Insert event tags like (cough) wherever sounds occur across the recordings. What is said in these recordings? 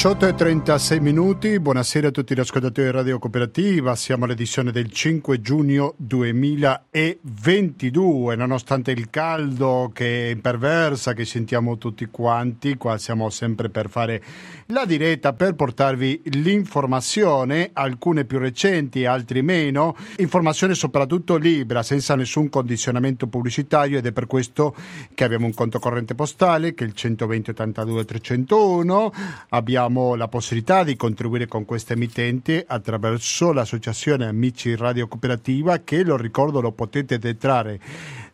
18 e 36 minuti, buonasera a tutti gli ascoltatori di Radio Cooperativa, siamo all'edizione del 5 giugno 2022, nonostante il caldo che è imperversa, che sentiamo tutti quanti, qua siamo sempre per fare la diretta, per portarvi l'informazione, alcune più recenti, altre meno, informazione soprattutto libera, senza nessun condizionamento pubblicitario ed è per questo che abbiamo un conto corrente postale che è il 120 82 301, abbiamo abbiamo la possibilità di contribuire con questa emittente attraverso l'associazione Amici Radio Cooperativa che lo ricordo lo potete detrarre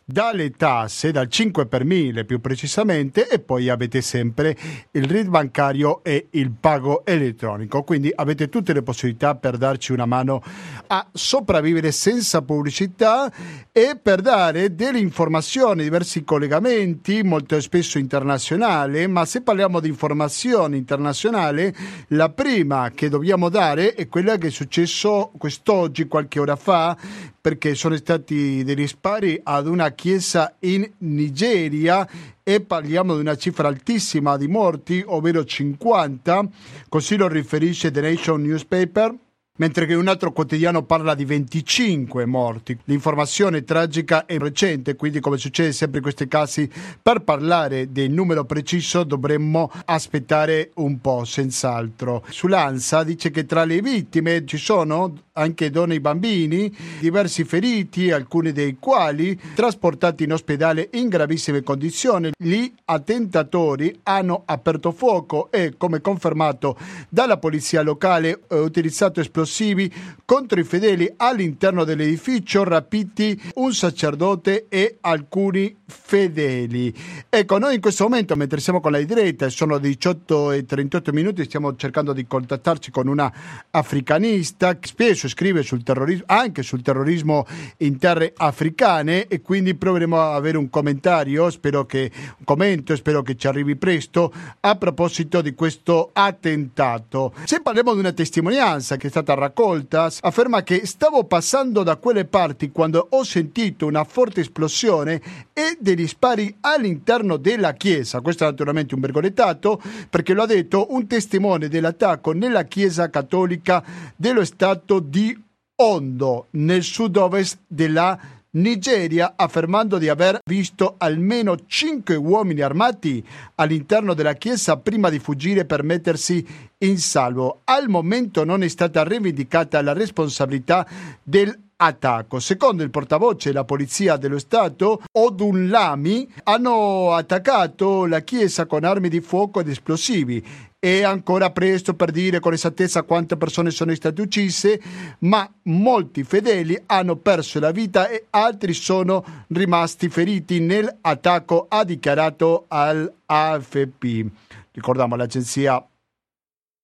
dalle tasse, dal 5 per 1000 più precisamente, e poi avete sempre il RID bancario e il pago elettronico. Quindi avete tutte le possibilità per darci una mano a sopravvivere senza pubblicità e per dare delle informazioni, diversi collegamenti, molto spesso internazionali, ma se parliamo di informazione internazionale, la prima che dobbiamo dare è quella che è successo quest'oggi, qualche ora fa, perché sono stati degli spari ad una chiesa in Nigeria e parliamo di una cifra altissima di morti, ovvero 50, così lo riferisce The Nation Newspaper mentre che un altro quotidiano parla di 25 morti. L'informazione tragica è recente, quindi come succede sempre in questi casi, per parlare del numero preciso dovremmo aspettare un po', senz'altro. Sull'ANSA dice che tra le vittime ci sono anche donne e bambini, diversi feriti, alcuni dei quali trasportati in ospedale in gravissime condizioni. Gli attentatori hanno aperto fuoco e, come confermato dalla polizia locale, utilizzato esplosivi esplosivi contro i fedeli all'interno dell'edificio, rapiti un sacerdote e alcuni fedeli. Ecco, noi in questo momento, mentre siamo con la diretta, sono 18 e 38 minuti, stiamo cercando di contattarci con una africanista che spesso scrive sul terrorismo, anche sul terrorismo in terre africane e quindi proveremo a avere un commentario, spero che un commento, spero che ci arrivi presto a proposito di questo attentato. Se parliamo di una testimonianza che è stata raccolta, afferma che stavo passando da quelle parti quando ho sentito una forte esplosione e degli spari all'interno della chiesa. Questo è naturalmente un virgolettato perché lo ha detto un testimone dell'attacco nella chiesa cattolica dello stato di Ondo, nel sud-ovest della Nigeria, affermando di aver visto almeno cinque uomini armati all'interno della chiesa prima di fuggire per mettersi in salvo. Al momento non è stata rivendicata la responsabilità del attacco. Secondo il portavoce della Polizia dello Stato, Odunlami, hanno attaccato la chiesa con armi di fuoco ed esplosivi. È ancora presto per dire con esattezza quante persone sono state uccise, ma molti fedeli hanno perso la vita e altri sono rimasti feriti nell'attacco, ha dichiarato all'AFP. Ricordiamo l'agenzia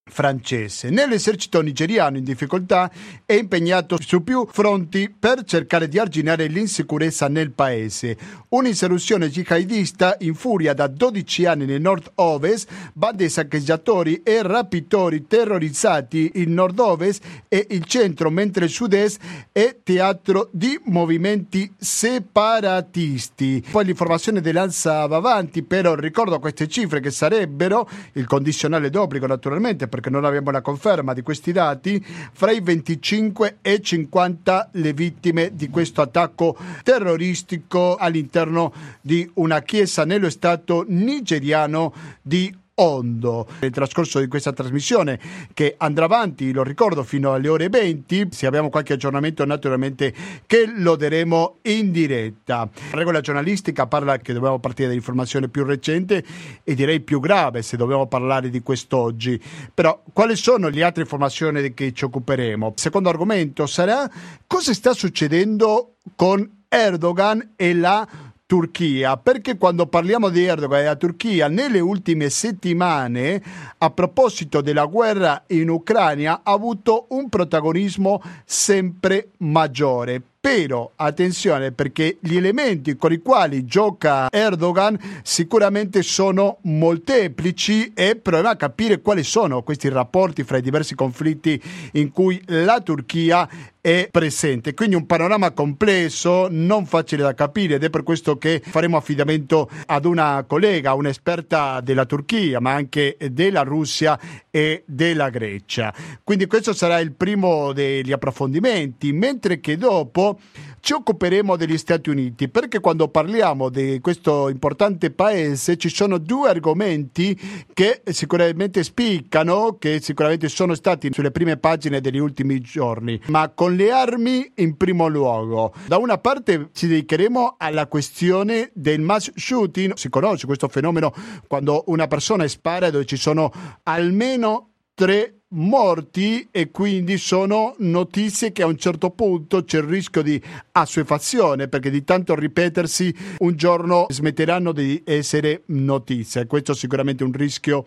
francese. Nell'esercito nigeriano in difficoltà è impegnato su più fronti per cercare di arginare l'insicurezza nel paese. Un'insurrezione jihadista in furia da 12 anni nel nord-ovest, bande saccheggiatori e rapitori terrorizzati il nord-ovest e il centro, mentre il sud-est è teatro di movimenti separatisti. Poi l'informazione dell'ANSA va avanti, però ricordo queste cifre che sarebbero il condizionale d'obbligo naturalmente perché non abbiamo la conferma di questi dati, fra i 25 e 50 le vittime di questo attacco terroristico all'interno di una chiesa nello stato nigeriano di Ondo. Nel trascorso di questa trasmissione che andrà avanti, lo ricordo, fino alle ore 20, se abbiamo qualche aggiornamento naturalmente che lo daremo in diretta. La regola giornalistica parla che dobbiamo partire dall'informazione più recente e direi più grave se dobbiamo parlare di quest'oggi. Però quali sono le altre informazioni di cui ci occuperemo? Il secondo argomento sarà cosa sta succedendo con Erdogan e la Turchia, perché quando parliamo di Erdogan e della Turchia nelle ultime settimane, a proposito della guerra in Ucraina, ha avuto un protagonismo sempre maggiore. Però attenzione perché gli elementi con i quali gioca Erdogan sicuramente sono molteplici e proviamo a capire quali sono questi rapporti fra i diversi conflitti in cui la Turchia è presente. Quindi un panorama complesso, non facile da capire ed è per questo che faremo affidamento ad una collega, un'esperta della Turchia, ma anche della Russia e della Grecia. Quindi questo sarà il primo degli approfondimenti, mentre che dopo ci occuperemo degli Stati Uniti perché quando parliamo di questo importante paese ci sono due argomenti che sicuramente spiccano, che sicuramente sono stati sulle prime pagine degli ultimi giorni, ma con le armi in primo luogo. Da una parte ci dedicheremo alla questione del mass shooting, si conosce questo fenomeno quando una persona spara dove ci sono almeno tre morti e quindi sono notizie che a un certo punto c'è il rischio di assuefazione perché di tanto ripetersi un giorno smetteranno di essere notizie. Questo è sicuramente un rischio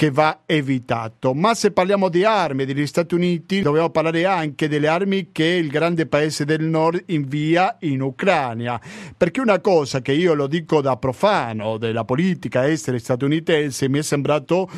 che va evitato. Ma se parliamo di armi degli Stati Uniti, dobbiamo parlare anche delle armi che il grande paese del nord invia in Ucraina. Perché una cosa che io lo dico da profano della politica estera statunitense mi è sembrato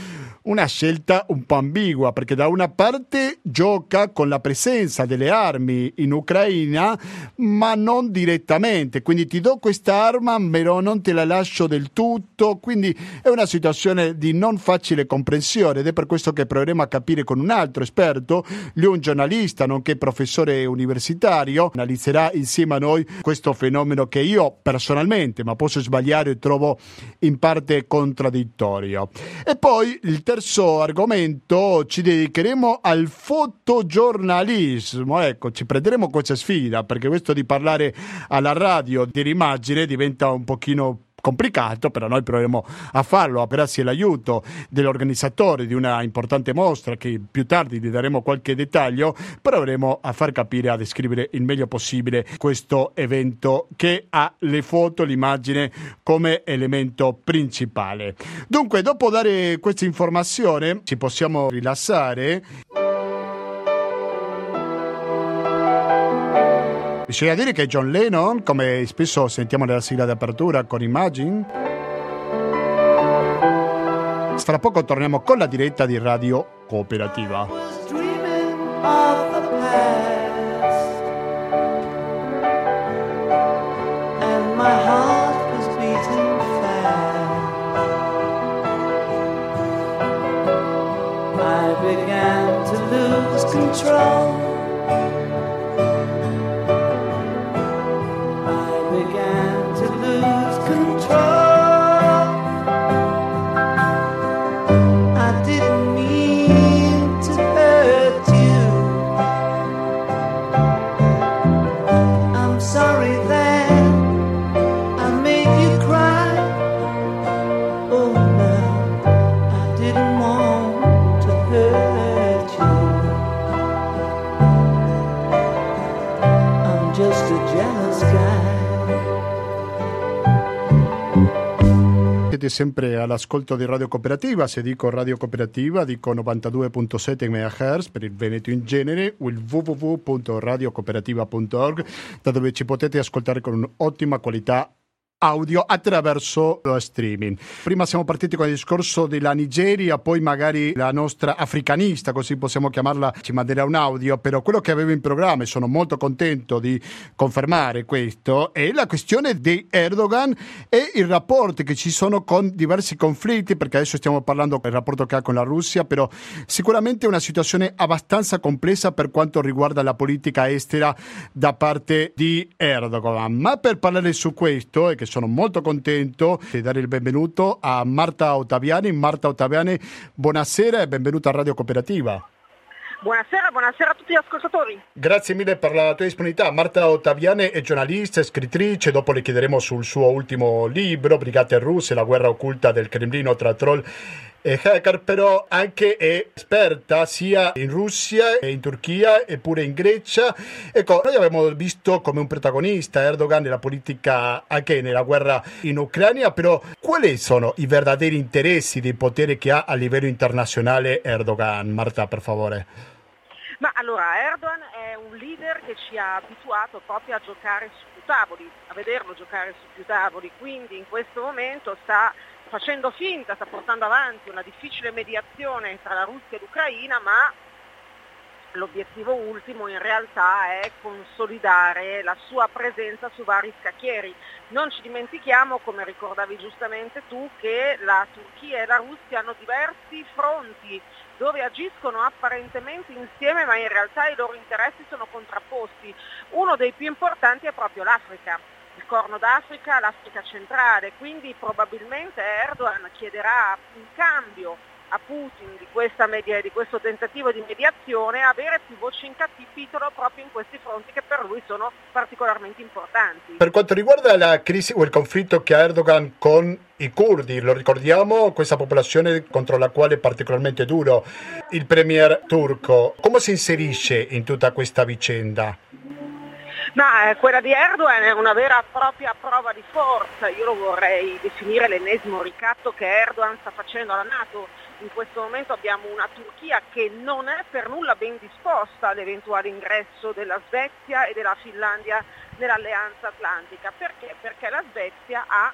una scelta un po' ambigua, perché da una parte gioca con la presenza delle armi in Ucraina, ma non direttamente. Quindi ti do questa arma, però non te la lascio del tutto. Quindi è una situazione di non facile comprensione ed è per questo che proveremo a capire con un altro esperto, lui un giornalista nonché professore universitario, analizzerà insieme a noi questo fenomeno che io personalmente, ma posso sbagliare, trovo in parte contraddittorio. E poi il terzo argomento ci dedicheremo al fotogiornalismo. Ecco, ci prenderemo questa sfida perché questo di parlare alla radio dell'immagine diventa un pochino complicato, però noi proveremo a farlo grazie all'aiuto dell'organizzatore di una importante mostra che più tardi vi daremo qualche dettaglio, proveremo a far capire, a descrivere il meglio possibile questo evento che ha le foto, l'immagine come elemento principale. Dunque, dopo dare questa informazione ci possiamo rilassare. Bisogna dire che John Lennon, come spesso sentiamo nella sigla d'apertura con Imagine, fra poco torniamo con la diretta di Radio Cooperativa. I began to lose control. Siete sempre all'ascolto di Radio Cooperativa, se dico Radio Cooperativa dico 92.7 MHz per il Veneto in genere o il www.radiocooperativa.org da dove ci potete ascoltare con un'ottima qualità audio attraverso lo streaming. Prima siamo partiti con il discorso della Nigeria, poi magari la nostra africanista, così possiamo chiamarla, ci manderà un audio, però quello che avevo in programma e sono molto contento di confermare questo è la questione di Erdogan e i rapporti che ci sono con diversi conflitti, perché adesso stiamo parlando del rapporto che ha con la Russia, però sicuramente una situazione abbastanza complessa per quanto riguarda la politica estera da parte di Erdogan. Ma per parlare su questo, e che sono molto contento di dare il benvenuto a Marta Ottaviani. Marta Ottaviani, buonasera e benvenuta a Radio Cooperativa. Buonasera, buonasera a tutti gli ascoltatori. Grazie mille per la tua disponibilità. Marta Ottaviani è giornalista, scrittrice, dopo le chiederemo sul suo ultimo libro, Brigate russe, la guerra occulta del Cremlino tra troll e hacker però anche è esperta sia in Russia e in Turchia eppure in Grecia. Ecco, noi abbiamo visto come un protagonista Erdogan nella politica anche nella guerra in Ucraina, però quali sono i veri interessi di potere che ha a livello internazionale Erdogan? Marta, per favore. Ma allora Erdogan è un leader che ci ha abituato proprio a giocare su più tavoli, a vederlo giocare su più tavoli, quindi in questo momento sta facendo finta, sta portando avanti una difficile mediazione tra la Russia e l'Ucraina, ma l'obiettivo ultimo in realtà è consolidare la sua presenza su vari scacchieri. Non ci dimentichiamo, come ricordavi giustamente tu, che la Turchia e la Russia hanno diversi fronti dove agiscono apparentemente insieme ma in realtà i loro interessi sono contrapposti. Uno dei più importanti è proprio l'Africa. Corno d'Africa, l'Africa centrale, quindi probabilmente Erdogan chiederà in cambio a Putin di, media, di, questo tentativo di mediazione avere più voci in capitolo proprio in questi fronti che per lui sono particolarmente importanti. Per quanto riguarda la crisi o il conflitto che ha Erdogan con i curdi, lo ricordiamo, questa popolazione contro la quale è particolarmente duro il premier turco, come si inserisce in tutta questa vicenda? Ma eh, quella di Erdogan è una vera e propria prova di forza, io lo vorrei definire l'ennesimo ricatto che Erdogan sta facendo alla Nato. In questo momento abbiamo una Turchia che non è per nulla ben disposta all'eventuale ingresso della Svezia e della Finlandia nell'alleanza atlantica. Perché? Perché la Svezia ha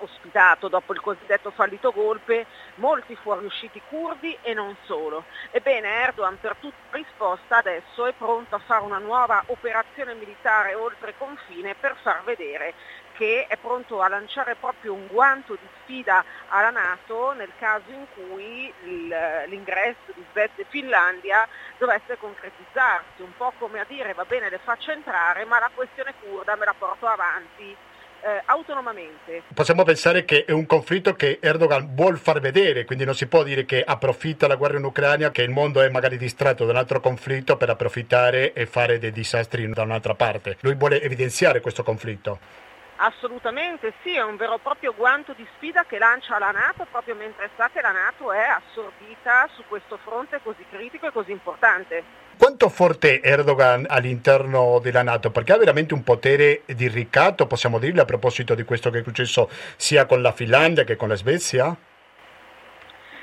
ospitato dopo il cosiddetto fallito golpe molti fuoriusciti curdi e non solo. Ebbene Erdogan per tutta risposta adesso è pronto a fare una nuova operazione militare oltre confine per far vedere che è pronto a lanciare proprio un guanto di sfida alla Nato nel caso in cui l'ingresso di Svezia e Finlandia dovesse concretizzarsi, un po' come a dire va bene le faccio entrare ma la questione kurda me la porto avanti eh, autonomamente. Possiamo pensare che è un conflitto che Erdogan vuole far vedere, quindi non si può dire che approfitta la guerra in Ucraina, che il mondo è magari distratto da un altro conflitto per approfittare e fare dei disastri da un'altra parte. Lui vuole evidenziare questo conflitto. Assolutamente sì, è un vero e proprio guanto di sfida che lancia la Nato proprio mentre sa che la Nato è assorbita su questo fronte così critico e così importante. Quanto forte Erdogan all'interno della Nato? Perché ha veramente un potere di ricatto, possiamo dirlo, a proposito di questo che è successo sia con la Finlandia che con la Svezia?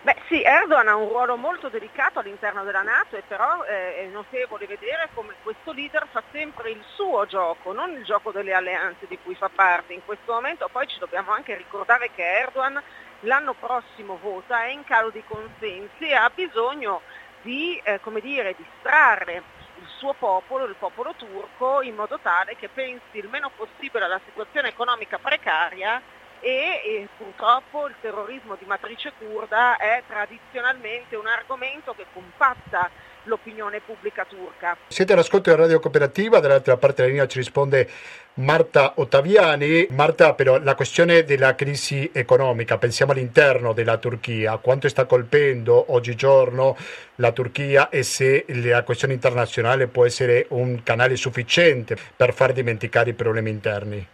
Beh sì, Erdogan ha un ruolo molto delicato all'interno della Nato e però eh, è notevole vedere come questo leader fa sempre il suo gioco, non il gioco delle alleanze di cui fa parte. In questo momento poi ci dobbiamo anche ricordare che Erdogan l'anno prossimo vota, è in calo di consensi e ha bisogno di eh, dire, distrarre il suo popolo, il popolo turco, in modo tale che pensi il meno possibile alla situazione economica precaria e, e, purtroppo il terrorismo di matrice kurda è tradizionalmente un argomento che compatta l'opinione pubblica turca. Siete all'ascolto della Radio Cooperativa, dall'altra parte della linea ci risponde Marta Ottaviani. Marta, però la questione della crisi economica, pensiamo all'interno della Turchia, quanto sta colpendo oggigiorno la Turchia e se la questione internazionale può essere un canale sufficiente per far dimenticare i problemi interni?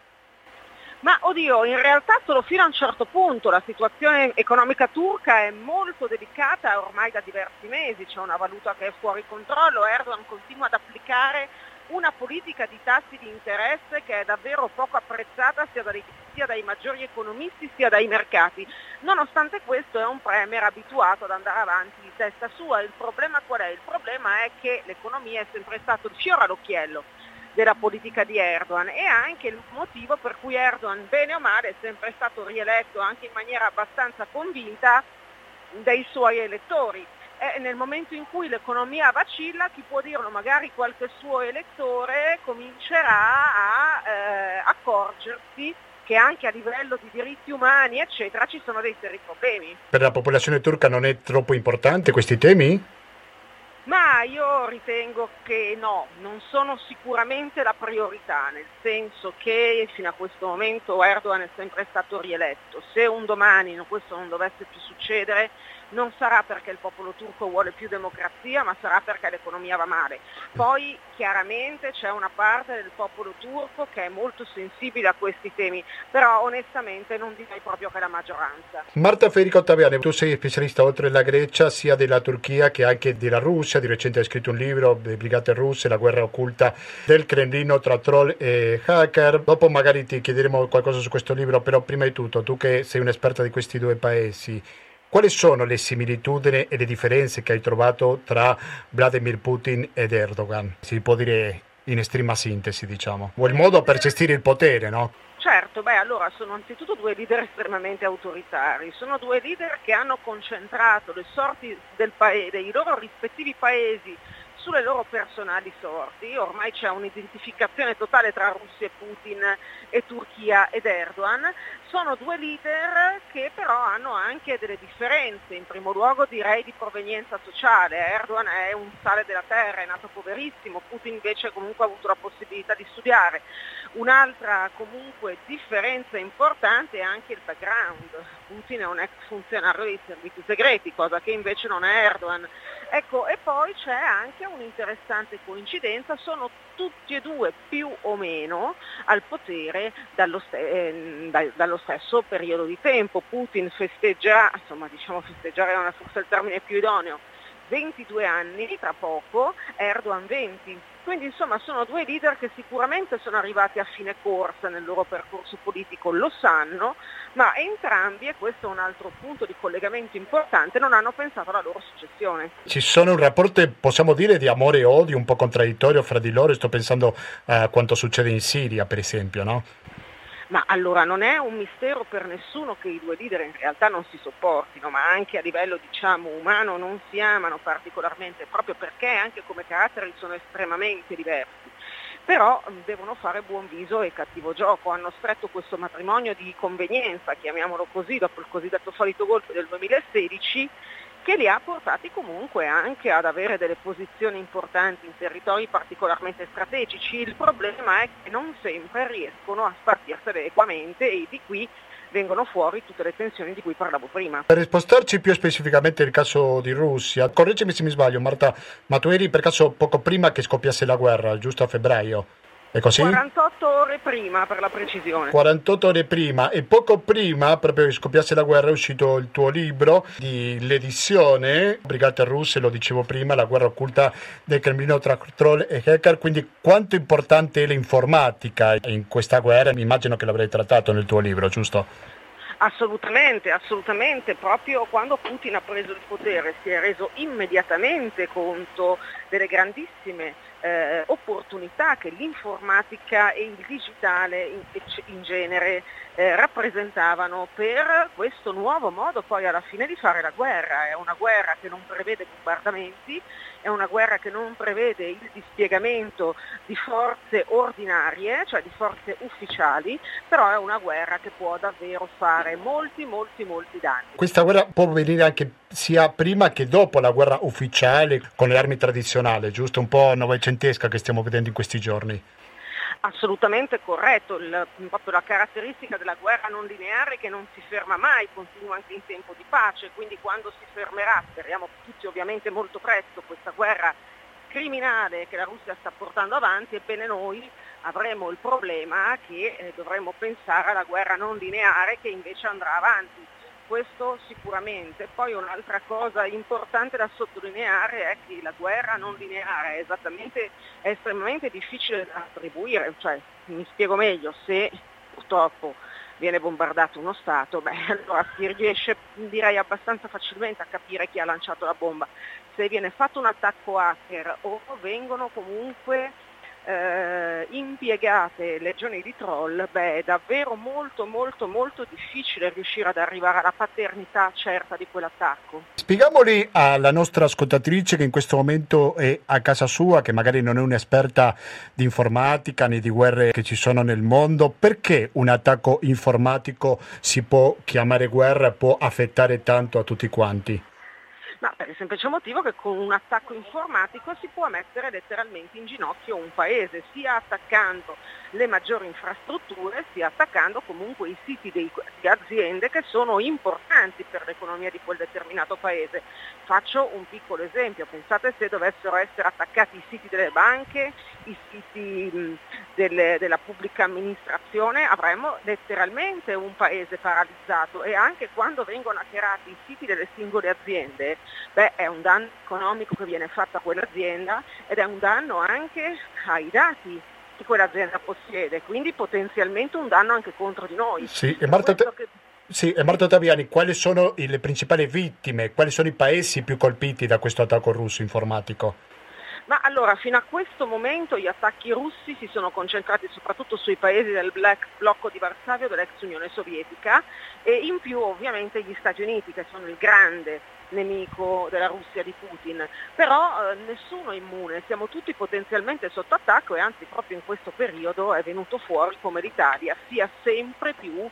Ma oddio, in realtà solo fino a un certo punto la situazione economica turca è molto delicata ormai da diversi mesi, c'è una valuta che è fuori controllo, Erdogan continua ad applicare una politica di tassi di interesse che è davvero poco apprezzata sia dai, sia dai maggiori economisti sia dai mercati. Nonostante questo è un premier abituato ad andare avanti di testa sua. Il problema qual è? Il problema è che l'economia è sempre stato il fiore all'occhiello della politica di Erdogan e anche il motivo per cui Erdogan, bene o male, è sempre stato rieletto anche in maniera abbastanza convinta dai suoi elettori. E nel momento in cui l'economia vacilla, chi può dirlo, magari qualche suo elettore comincerà a eh, accorgersi che anche a livello di diritti umani, eccetera, ci sono dei seri problemi. Per la popolazione turca non è troppo importante questi temi? Ma io ritengo che no, non sono sicuramente la priorità, nel senso che fino a questo momento Erdogan è sempre stato rieletto. Se un domani questo non dovesse più succedere, non sarà perché il popolo turco vuole più democrazia, ma sarà perché l'economia va male. Poi chiaramente c'è una parte del popolo turco che è molto sensibile a questi temi, però onestamente non direi proprio che la maggioranza. Marta Federico Ottaviani, tu sei specialista oltre alla Grecia sia della Turchia che anche della Russia, di recente hai scritto un libro, Brigate Russe, la guerra occulta del Cremlino tra troll e hacker. Dopo magari ti chiederemo qualcosa su questo libro, però prima di tutto, tu che sei un'esperta di questi due paesi, quali sono le similitudini e le differenze che hai trovato tra Vladimir Putin ed Erdogan? Si può dire in estrema sintesi, diciamo, o il modo per gestire il potere, no? Certo, beh allora sono anzitutto due leader estremamente autoritari, sono due leader che hanno concentrato le sorti del paese, dei loro rispettivi paesi sulle loro personali sorti, ormai c'è un'identificazione totale tra Russia e Putin e Turchia ed Erdogan, sono due leader che però hanno anche delle differenze, in primo luogo direi di provenienza sociale, Erdogan è un sale della terra, è nato poverissimo, Putin invece comunque ha avuto la possibilità di studiare. Un'altra comunque differenza importante è anche il background, Putin è un ex funzionario dei servizi segreti, cosa che invece non è Erdogan. Ecco, e poi c'è anche un'interessante coincidenza, sono tutti e due più o meno al potere dallo, eh, da- dallo stesso periodo di tempo. Putin festeggerà, insomma diciamo festeggiare non è forse il termine più idoneo, 22 anni tra poco, Erdogan 20. Quindi insomma sono due leader che sicuramente sono arrivati a fine corsa nel loro percorso politico, lo sanno, ma entrambi, e questo è un altro punto di collegamento importante, non hanno pensato alla loro successione. Ci sono un rapporto, possiamo dire, di amore e odio un po' contraddittorio fra di loro, sto pensando a quanto succede in Siria per esempio, no? Ma allora non è un mistero per nessuno che i due leader in realtà non si sopportino, ma anche a livello diciamo umano non si amano particolarmente, proprio perché anche come caratteri sono estremamente diversi. Però devono fare buon viso e cattivo gioco, hanno stretto questo matrimonio di convenienza, chiamiamolo così, dopo il cosiddetto solito golpe del 2016 che li ha portati comunque anche ad avere delle posizioni importanti in territori particolarmente strategici. Il problema è che non sempre riescono a spartirsene equamente e di qui vengono fuori tutte le tensioni di cui parlavo prima. Per spostarci più specificamente il caso di Russia, correggimi se mi sbaglio Marta, ma tu eri per caso poco prima che scoppiasse la guerra, giusto a febbraio? È così? 48 ore prima per la precisione. 48 ore prima e poco prima, proprio che scoppiasse la guerra, è uscito il tuo libro di l'edizione Brigate russe, lo dicevo prima, la guerra occulta del Cremlino tra troll e hacker. Quindi quanto importante è l'informatica in questa guerra? Mi immagino che l'avrei trattato nel tuo libro, giusto? Assolutamente, assolutamente, proprio quando Putin ha preso il potere si è reso immediatamente conto delle grandissime eh, opportunità che l'informatica e il digitale in, in genere eh, rappresentavano per questo nuovo modo poi alla fine di fare la guerra. È una guerra che non prevede bombardamenti, è una guerra che non prevede il dispiegamento di forze ordinarie, cioè di forze ufficiali, però è una guerra che può davvero fare molti, molti, molti danni. Questa guerra può venire anche sia prima che dopo la guerra ufficiale con le armi tradizionali, giusto? Un po' novecentesca che stiamo vedendo in questi giorni assolutamente corretto, il, proprio la caratteristica della guerra non lineare che non si ferma mai, continua anche in tempo di pace, quindi quando si fermerà, speriamo tutti ovviamente molto presto, questa guerra criminale che la Russia sta portando avanti, ebbene noi avremo il problema che eh, dovremo pensare alla guerra non lineare che invece andrà avanti questo sicuramente. Poi un'altra cosa importante da sottolineare è che la guerra non lineare è, è estremamente difficile da attribuire, cioè, mi spiego meglio, se purtroppo viene bombardato uno Stato, beh, (laughs) allora si riesce direi abbastanza facilmente a capire chi ha lanciato la bomba. Se viene fatto un attacco hacker o vengono comunque eh, impiegate legioni di troll, beh, è davvero molto molto molto difficile riuscire ad arrivare alla paternità certa di quell'attacco. Spiegamoli alla nostra ascoltatrice che in questo momento è a casa sua, che magari non è un'esperta di informatica né di guerre che ci sono nel mondo, perché un attacco informatico si può chiamare guerra e può affettare tanto a tutti quanti? Ma per il semplice motivo che con un attacco informatico si può mettere letteralmente in ginocchio un paese, sia attaccando le maggiori infrastrutture, sia attaccando comunque i siti di aziende che sono importanti per l'economia di quel determinato paese. Faccio un piccolo esempio, pensate se dovessero essere attaccati i siti delle banche, i siti delle, della pubblica amministrazione, avremmo letteralmente un paese paralizzato e anche quando vengono hackerati i siti delle singole aziende, beh, è un danno economico che viene fatto a quell'azienda ed è un danno anche ai dati che quell'azienda possiede, quindi potenzialmente un danno anche contro di noi. Sì, e Marta, che... Sì, e Marta Ottaviani, quali sono le principali vittime, quali sono i paesi più colpiti da questo attacco russo informatico? Ma allora, fino a questo momento gli attacchi russi si sono concentrati soprattutto sui paesi del black blocco di Varsavia dell'ex Unione Sovietica e in più ovviamente gli Stati Uniti che sono il grande nemico della Russia di Putin. Però eh, nessuno è immune, siamo tutti potenzialmente sotto attacco e anzi proprio in questo periodo è venuto fuori come l'Italia sia sempre più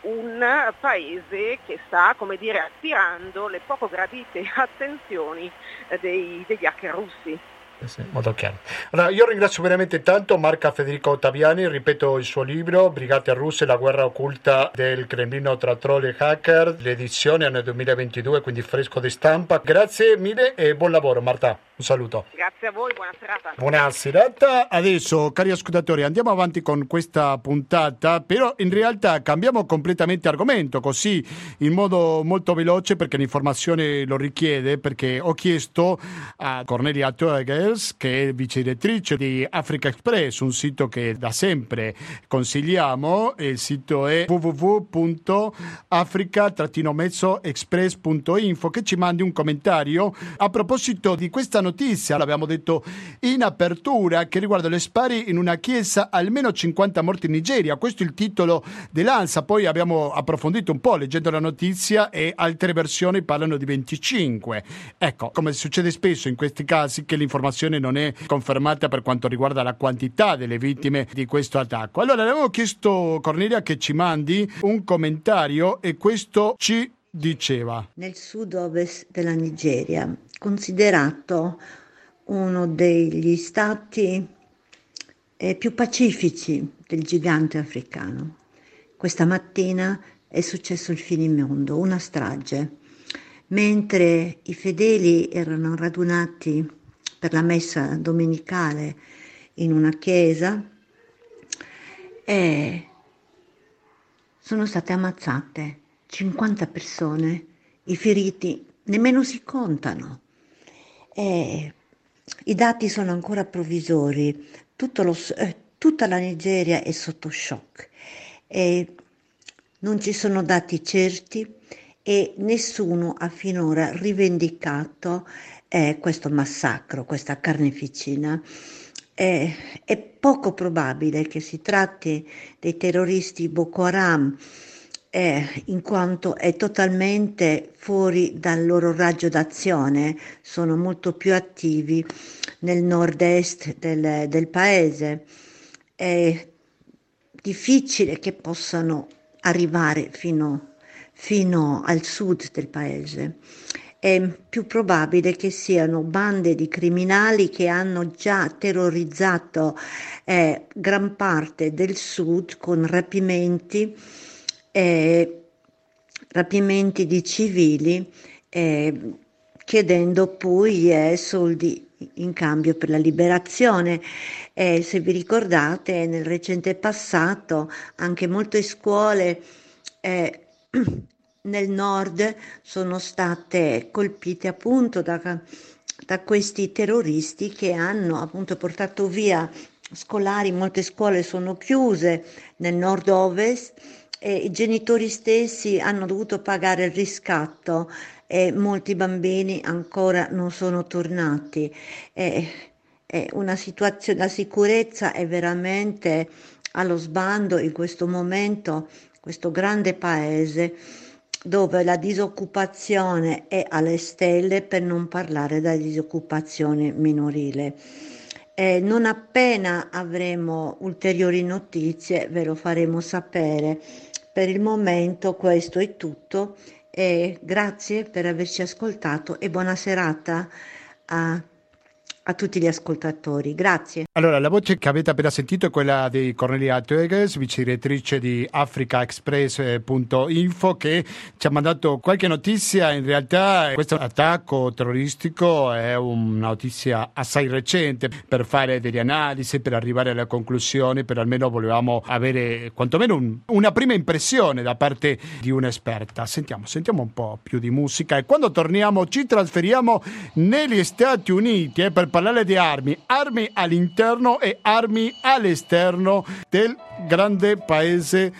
un paese che sta come dire, attirando le poco gradite (laughs) attenzioni eh, dei, degli hacker russi. Sì, molto chiaro. Allora, io ringrazio veramente tanto Marca Federico Ottaviani, ripeto il suo libro Brigate russe, la guerra occulta del Cremlino tra troll e hacker, l'edizione nel 2022, quindi fresco di stampa. Grazie mille e buon lavoro Marta, un saluto. Grazie a voi, buona serata. Buona serata. Adesso, cari ascoltatori, andiamo avanti con questa puntata, però in realtà cambiamo completamente argomento, così in modo molto veloce perché l'informazione lo richiede, perché ho chiesto a Cornelia Töger Wells, che è vice direttrice di Africa Express, un sito che da sempre consigliamo. Il sito è www.africa-express.info che ci mandi un commentario a proposito di questa notizia, l'abbiamo detto in apertura, che riguarda le spari in una chiesa, almeno 50 morti in Nigeria. Questo è il titolo dell'ANSA. Poi abbiamo approfondito un po' leggendo la notizia e altre versioni parlano di 25. Ecco, come succede spesso in questi casi che l'informazione informazione non è confermata per quanto riguarda la quantità delle vittime di questo attacco. Allora, avevo chiesto, Cornelia, che ci mandi un commentario e questo ci diceva. Nel sud-ovest della Nigeria, considerato uno degli stati eh, più pacifici del gigante africano. Questa mattina è successo il finimondo, una strage. Mentre i fedeli erano radunati per la messa domenicale in una chiesa e sono state ammazzate 50 persone, i feriti nemmeno si contano. E I dati sono ancora provvisori, lo, eh, tutta la Nigeria è sotto shock e non ci sono dati certi e nessuno ha finora rivendicato eh, questo massacro, questa carneficina. Eh, è poco probabile che si tratti dei terroristi Boko Haram, eh, in quanto è totalmente fuori dal loro raggio d'azione, sono molto più attivi nel nord-est del, del paese. È difficile che possano arrivare fino, fino al sud del paese è più probabile che siano bande di criminali che hanno già terrorizzato eh, gran parte del sud con rapimenti, eh, rapimenti di civili, eh, chiedendo poi eh, soldi in cambio per la liberazione. Eh, se vi ricordate, nel recente passato anche molte scuole eh, (clears throat) nel nord sono state colpite appunto da, da questi terroristi che hanno appunto portato via scolari, molte scuole sono chiuse nel nord-ovest e i genitori stessi hanno dovuto pagare il riscatto e molti bambini ancora non sono tornati. È, è una situazione, la sicurezza è veramente allo sbando in questo momento, questo grande paese dove la disoccupazione è alle stelle, per non parlare della disoccupazione minorile. Eh, non appena avremo ulteriori notizie ve lo faremo sapere. Per il momento questo è tutto e grazie per averci ascoltato e buona serata a a tutti gli ascoltatori. Grazie. Allora, la voce che avete appena sentito è quella di Cornelia Töges, vice direttrice di africaexpress.info, che ci ha mandato qualche notizia. In realtà questo attacco terroristico è una notizia assai recente per fare delle analisi, per arrivare alle conclusioni, per almeno volevamo avere quantomeno un, una prima impressione da parte di un'esperta. Sentiamo, sentiamo un po' più di musica e quando torniamo ci trasferiamo negli Stati Uniti eh, per parlare di armi, armi all'interno e armi all'esterno del grande paese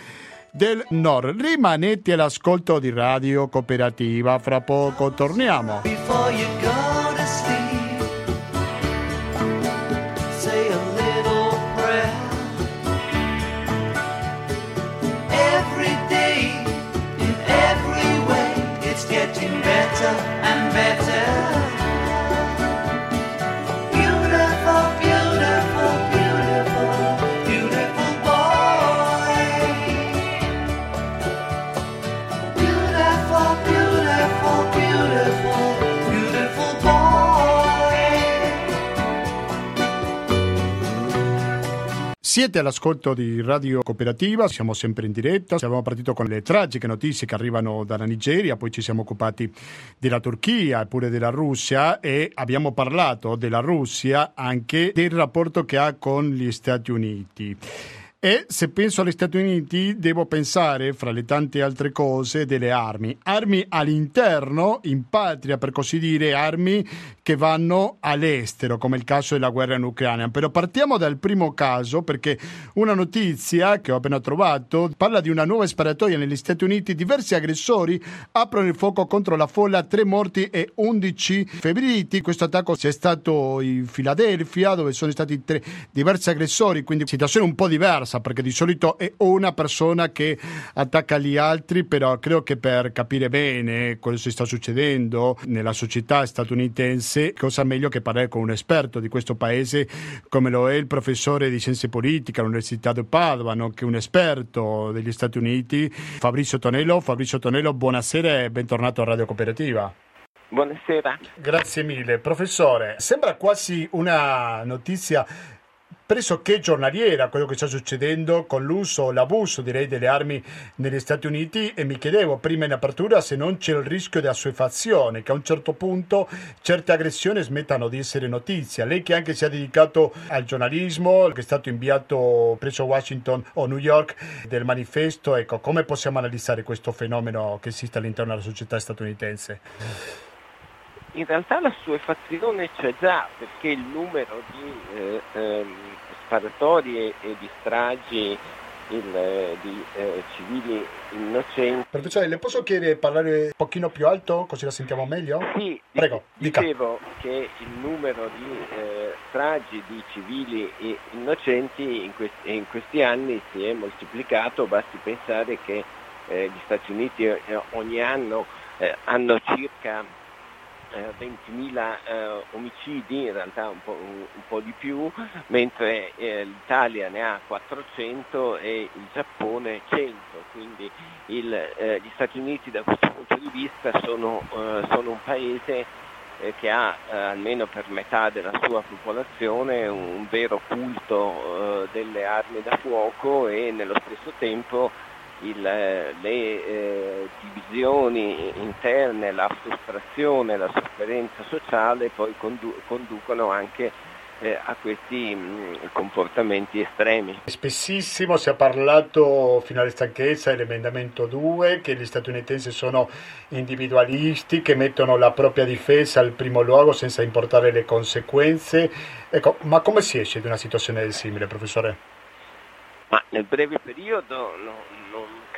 del Nord. Rimanete all'ascolto di Radio Cooperativa, fra poco torniamo. Siete all'ascolto di Radio Cooperativa, siamo sempre in diretta, siamo partiti con le tragiche notizie che arrivano dalla Nigeria, poi ci siamo occupati della Turchia e pure della Russia e abbiamo parlato della Russia anche del rapporto che ha con gli Stati Uniti. E se penso agli Stati Uniti devo pensare, fra le tante altre cose, delle armi. Armi all'interno, in patria per così dire, armi che vanno all'estero, come il caso della guerra in Ucraina. Però partiamo dal primo caso perché una notizia che ho appena trovato parla di una nuova sparatoria negli Stati Uniti. Diversi aggressori aprono il fuoco contro la folla, tre morti e 11 feriti. Questo attacco sia stato in Filadelfia dove sono stati tre diversi aggressori, quindi situazione un po' diversa diversa perché di solito è una persona che attacca gli altri, però credo che per capire bene quello che sta succedendo nella società statunitense, cosa meglio che parlare con un esperto di questo paese come lo è il professore di scienze politiche all'Università di Padova, è un esperto degli Stati Uniti, Fabrizio Tonello. Fabrizio Tonello, buonasera e bentornato a Radio Cooperativa. Buonasera. Grazie mille. Professore, sembra quasi una notizia pressoché giornaliera quello che sta succedendo con l'uso o l'abuso direi delle armi negli Stati Uniti. E mi chiedevo prima in apertura se non c'è il rischio di assuefazione che a un certo punto certe aggressioni smettano di essere notizia. Lei che anche si è dedicato al giornalismo che è stato inviato presso Washington o New York del manifesto ecco come possiamo analizzare questo fenomeno che esiste all'interno della società statunitense? In realtà la sua c'è già perché il numero di eh, ehm, sparatorie e di stragi il, eh, di eh, civili innocenti. Professore, le posso chiedere di parlare un pochino più alto così la sentiamo meglio? Sì, prego. Dicevo che il numero di eh, stragi di civili innocenti in questi, in questi, anni si è moltiplicato, basti pensare che eh, gli Stati Uniti eh, ogni anno hanno circa 20.000 eh, omicidi, in realtà un po', un, un po di più, mentre eh, l'Italia ne ha 400 e il Giappone 100, quindi il, eh, gli Stati Uniti da questo punto di vista sono, eh, sono un paese eh, che ha eh, almeno per metà della sua popolazione un, un vero culto delle armi da fuoco e nello stesso tempo il, le eh, divisioni interne, la frustrazione, la sofferenza sociale poi condu- conducono anche eh, a questi mh, mm, comportamenti estremi. Spessissimo si è parlato fino alla stanchezza dell'emendamento 2 che gli statunitensi sono individualisti che mettono la propria difesa al primo luogo senza importare le conseguenze. Ecco, ma come si esce di una situazione del simile, professore? Ma nel breve periodo no,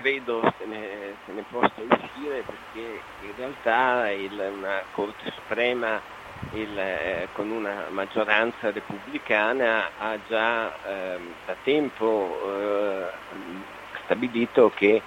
credo se ne, se ne, possa uscire perché in realtà il, una Corte Suprema il, eh, con una maggioranza repubblicana ha già eh, da tempo eh, stabilito che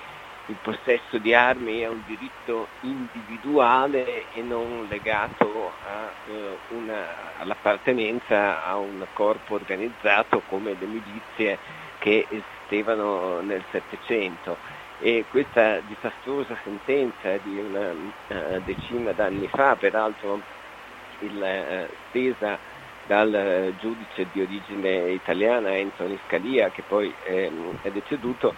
il possesso di armi è un diritto individuale e non legato a, eh, una, all'appartenenza a un corpo organizzato come le milizie che esistevano nel Settecento e questa disastrosa sentenza di una uh, decina d'anni fa, peraltro il, uh, stesa dal uh, giudice di origine italiana Anthony Scalia che poi ehm, è deceduto,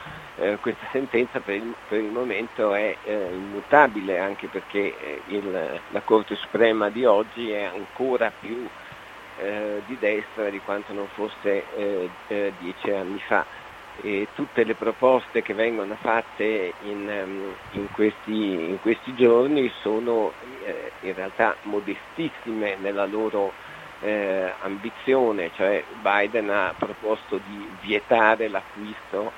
questa sentenza per il, per il momento è immutabile anche perché il, la Corte Suprema di oggi è ancora più eh, di destra di quanto non fosse eh, eh, dieci anni fa. E tutte le proposte che vengono fatte in, um, in, questi, in questi, giorni sono eh, in realtà modestissime nella loro eh, ambizione, cioè Biden ha proposto di vietare l'acquisto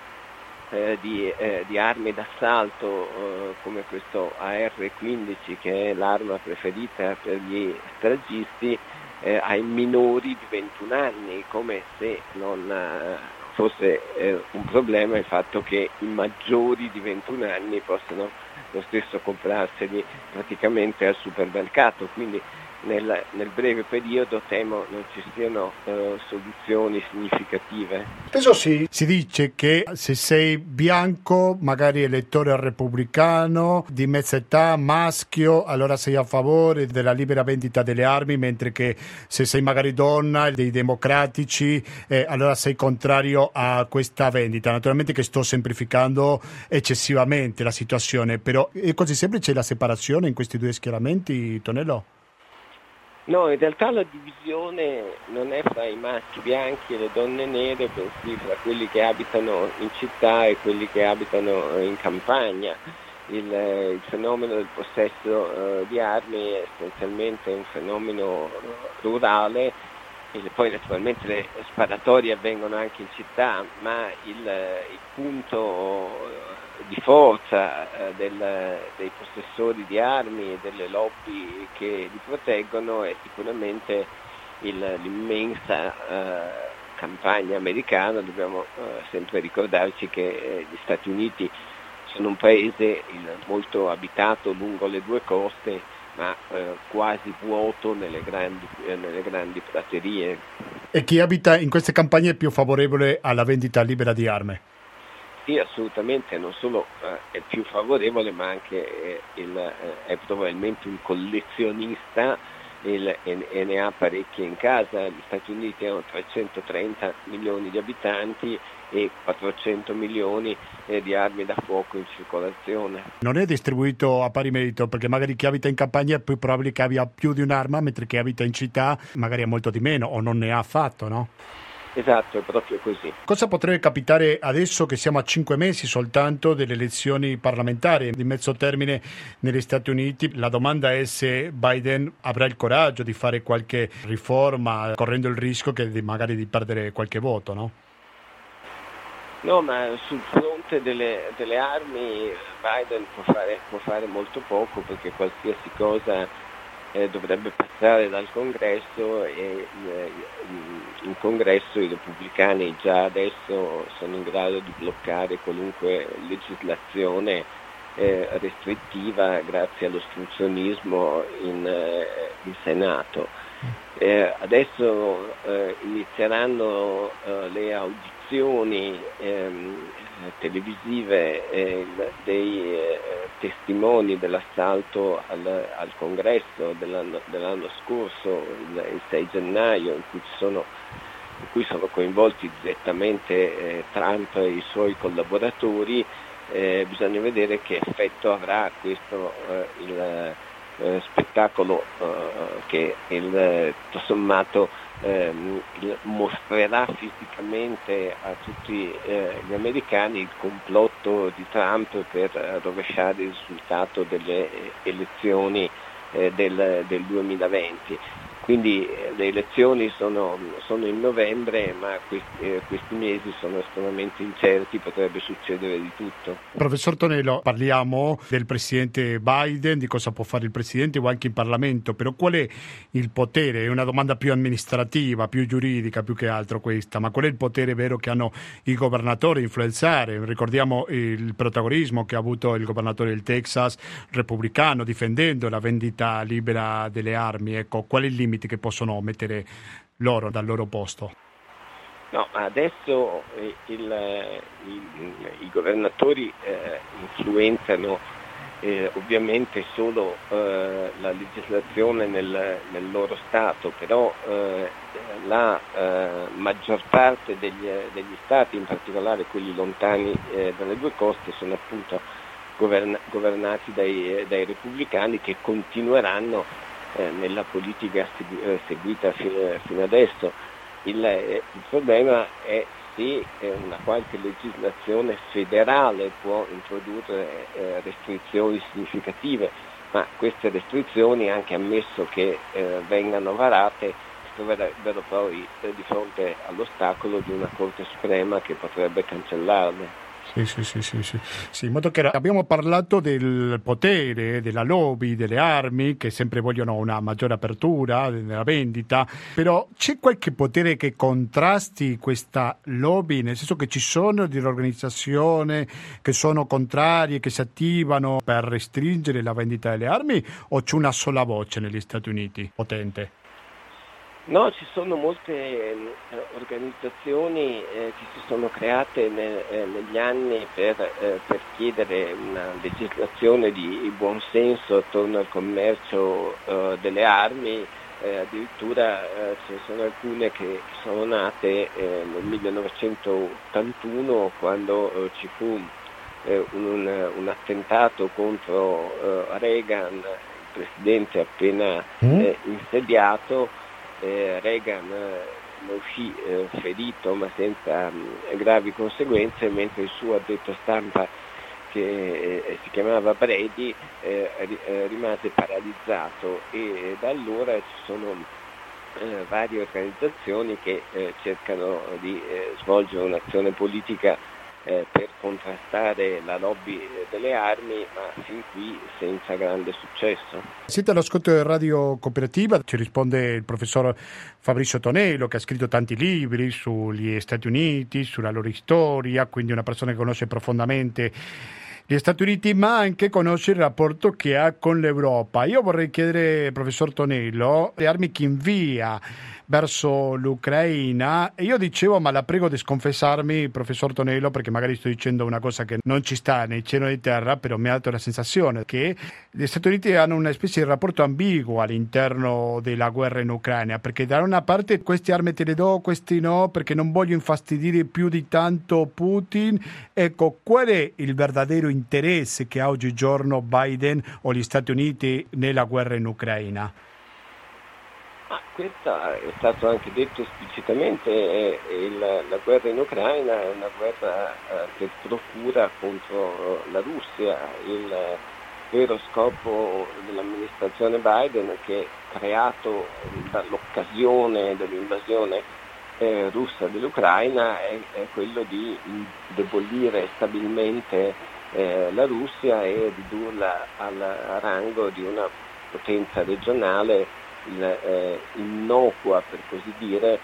eh, di, eh, di, armi d'assalto eh, come questo AR-15 che è l'arma preferita per gli stragisti eh, ai minori di 21 anni, come se non fosse eh, un problema il fatto che i maggiori di 21 anni possano lo stesso comprarseli praticamente al supermercato. Quindi nel, nel, breve periodo temo non ci siano uh, soluzioni significative. Spesso sì, si dice che se sei bianco, magari elettore repubblicano, di mezza età, maschio, allora sei a favore della libera vendita delle armi, mentre che se sei magari donna, dei democratici, eh, allora sei contrario a questa vendita. Naturalmente che sto semplificando eccessivamente la situazione, però è così semplice la separazione in questi due schieramenti, Tonello? No, in realtà la divisione non è fra i maschi bianchi e le donne nere, bensì fra quelli che abitano in città e quelli che abitano in campagna. Il, eh, il fenomeno del possesso uh, di armi è essenzialmente un fenomeno rurale, e poi naturalmente le sparatorie avvengono anche in città, ma il, il punto di forza eh, del, dei possessori di armi e delle lobby che li proteggono è sicuramente il, l'immensa eh, campagna americana, dobbiamo eh, sempre ricordarci che eh, gli Stati Uniti sono un paese molto abitato lungo le due coste, ma eh, quasi vuoto nelle grandi, eh, nelle grandi praterie. E chi abita in queste campagne è più favorevole alla vendita libera di armi? Sì, assolutamente, non solo eh, è più favorevole, ma anche eh, il, eh, è probabilmente un collezionista il, e, e, ne ha parecchie in casa. Gli Stati Uniti hanno 330 milioni di abitanti e 400 milioni eh, di armi da fuoco in circolazione. Non è distribuito a pari merito perché magari chi abita in campagna è più probabile che abbia più di un'arma, mentre chi abita in città magari ha molto di meno o non ne ha affatto, no? Esatto, è proprio così. Cosa potrebbe capitare adesso che siamo a cinque mesi soltanto delle elezioni parlamentari di mezzo termine negli Stati Uniti? La domanda è se Biden avrà il coraggio di fare qualche riforma correndo il rischio che di, magari di perdere qualche voto, no? No, ma sul fronte delle, delle armi Biden può fare, può fare molto poco perché qualsiasi cosa eh, dovrebbe passare dal congresso e eh, in congresso i repubblicani già adesso sono in grado di bloccare qualunque legislazione eh, restrittiva grazie all'ostruzionismo in, eh, in Senato. Eh, adesso eh, inizieranno le audizioni ehm, televisive eh, dei eh, testimoni dell'assalto al, al congresso dell'anno, dell'anno scorso, il, il, 6 gennaio, in cui, sono, in cui sono, coinvolti direttamente eh, Trump e i suoi collaboratori, eh, bisogna vedere che effetto avrà questo eh, il, eh, spettacolo che il, tutto sommato ehm, mostrerà fisicamente a tutti eh, gli americani il complotto di Trump per rovesciare il risultato delle elezioni eh, del, del 2020. Quindi eh, le elezioni sono, sono, in novembre, ma questi, eh, questi, mesi sono estremamente incerti, potrebbe succedere di tutto. Professor Tonello, parliamo del presidente Biden, di cosa può fare il presidente o anche in Parlamento, però qual è il potere? È una domanda più amministrativa, più giuridica più che altro questa, ma qual è il potere vero che hanno i governatori influenzare? Ricordiamo il protagonismo che ha avuto il governatore del Texas repubblicano difendendo la vendita libera delle armi, ecco, qual è il limite? Limiti che possono mettere loro dal loro posto? No, adesso il, il, i governatori eh, influenzano eh, ovviamente solo eh, la legislazione nel, nel, loro Stato, però eh, la eh, maggior parte degli, degli, Stati, in particolare quelli lontani eh, dalle due coste, sono appunto governa, governati dai, dai repubblicani che continueranno eh, nella politica eh, seguita fino, fino adesso. Il, eh, il, problema è se una qualche legislazione federale può introdurre eh, restrizioni significative, ma queste restrizioni, anche ammesso che eh, vengano varate, si troverebbero poi di fronte all'ostacolo di una Corte Suprema che potrebbe cancellarle. Sì, sì, sì, sì, sì. sì, in modo che abbiamo parlato del potere, della lobby, delle armi che sempre vogliono una maggiore apertura nella vendita, però c'è qualche potere che contrasti questa lobby, nel senso che ci sono delle organizzazioni che sono contrarie, che si attivano per restringere la vendita delle armi o c'è una sola voce negli Stati Uniti potente? No, ci sono molte eh, organizzazioni eh, che si sono create ne, eh, negli anni per, eh, per, chiedere una legislazione di buon senso attorno al commercio eh, delle armi, eh, addirittura ce ne sono alcune che sono nate nel 1981 quando ci fu un, un, attentato contro Reagan, il presidente appena mm. insediato eh, Reagan eh, uscì eh, ferito ma senza mh, gravi conseguenze, mentre il suo addetto stampa che eh, si chiamava Brady eh, eh, rimase paralizzato. E da allora ci sono varie organizzazioni che cercano di svolgere un'azione politica eh, per contrastare la lobby delle armi, ma fin qui senza grande successo. Siete all'ascolto di Radio Cooperativa, ci risponde il professor Fabrizio Tonello che ha scritto tanti libri sugli Stati Uniti, sulla loro storia, quindi una persona che conosce profondamente gli Stati Uniti, ma anche conosce il rapporto che ha con l'Europa. Io vorrei chiedere, professor Tonello, le armi che invia verso l'Ucraina. Io dicevo, ma la prego di sconfessarmi, professor Tonello, perché magari sto dicendo una cosa che non ci sta né cielo né terra, però mi ha dato la sensazione che gli Stati Uniti hanno una specie di rapporto ambiguo all'interno della guerra in Ucraina, perché da una parte queste armi te le do, questi no, perché non voglio infastidire più di tanto Putin. Ecco, qual è il verdadero interesse che ha oggigiorno Biden o gli Stati Uniti nella guerra in Ucraina? Ah, questo è stato anche detto esplicitamente, eh, il, la guerra in Ucraina è una guerra eh, che procura contro la Russia, il vero scopo dell'amministrazione Biden che ha creato dall'occasione dell'invasione eh, russa dell'Ucraina è, è, quello di indebolire stabilmente eh, la Russia e ridurla al rango di una potenza regionale il, eh, innocua per così dire,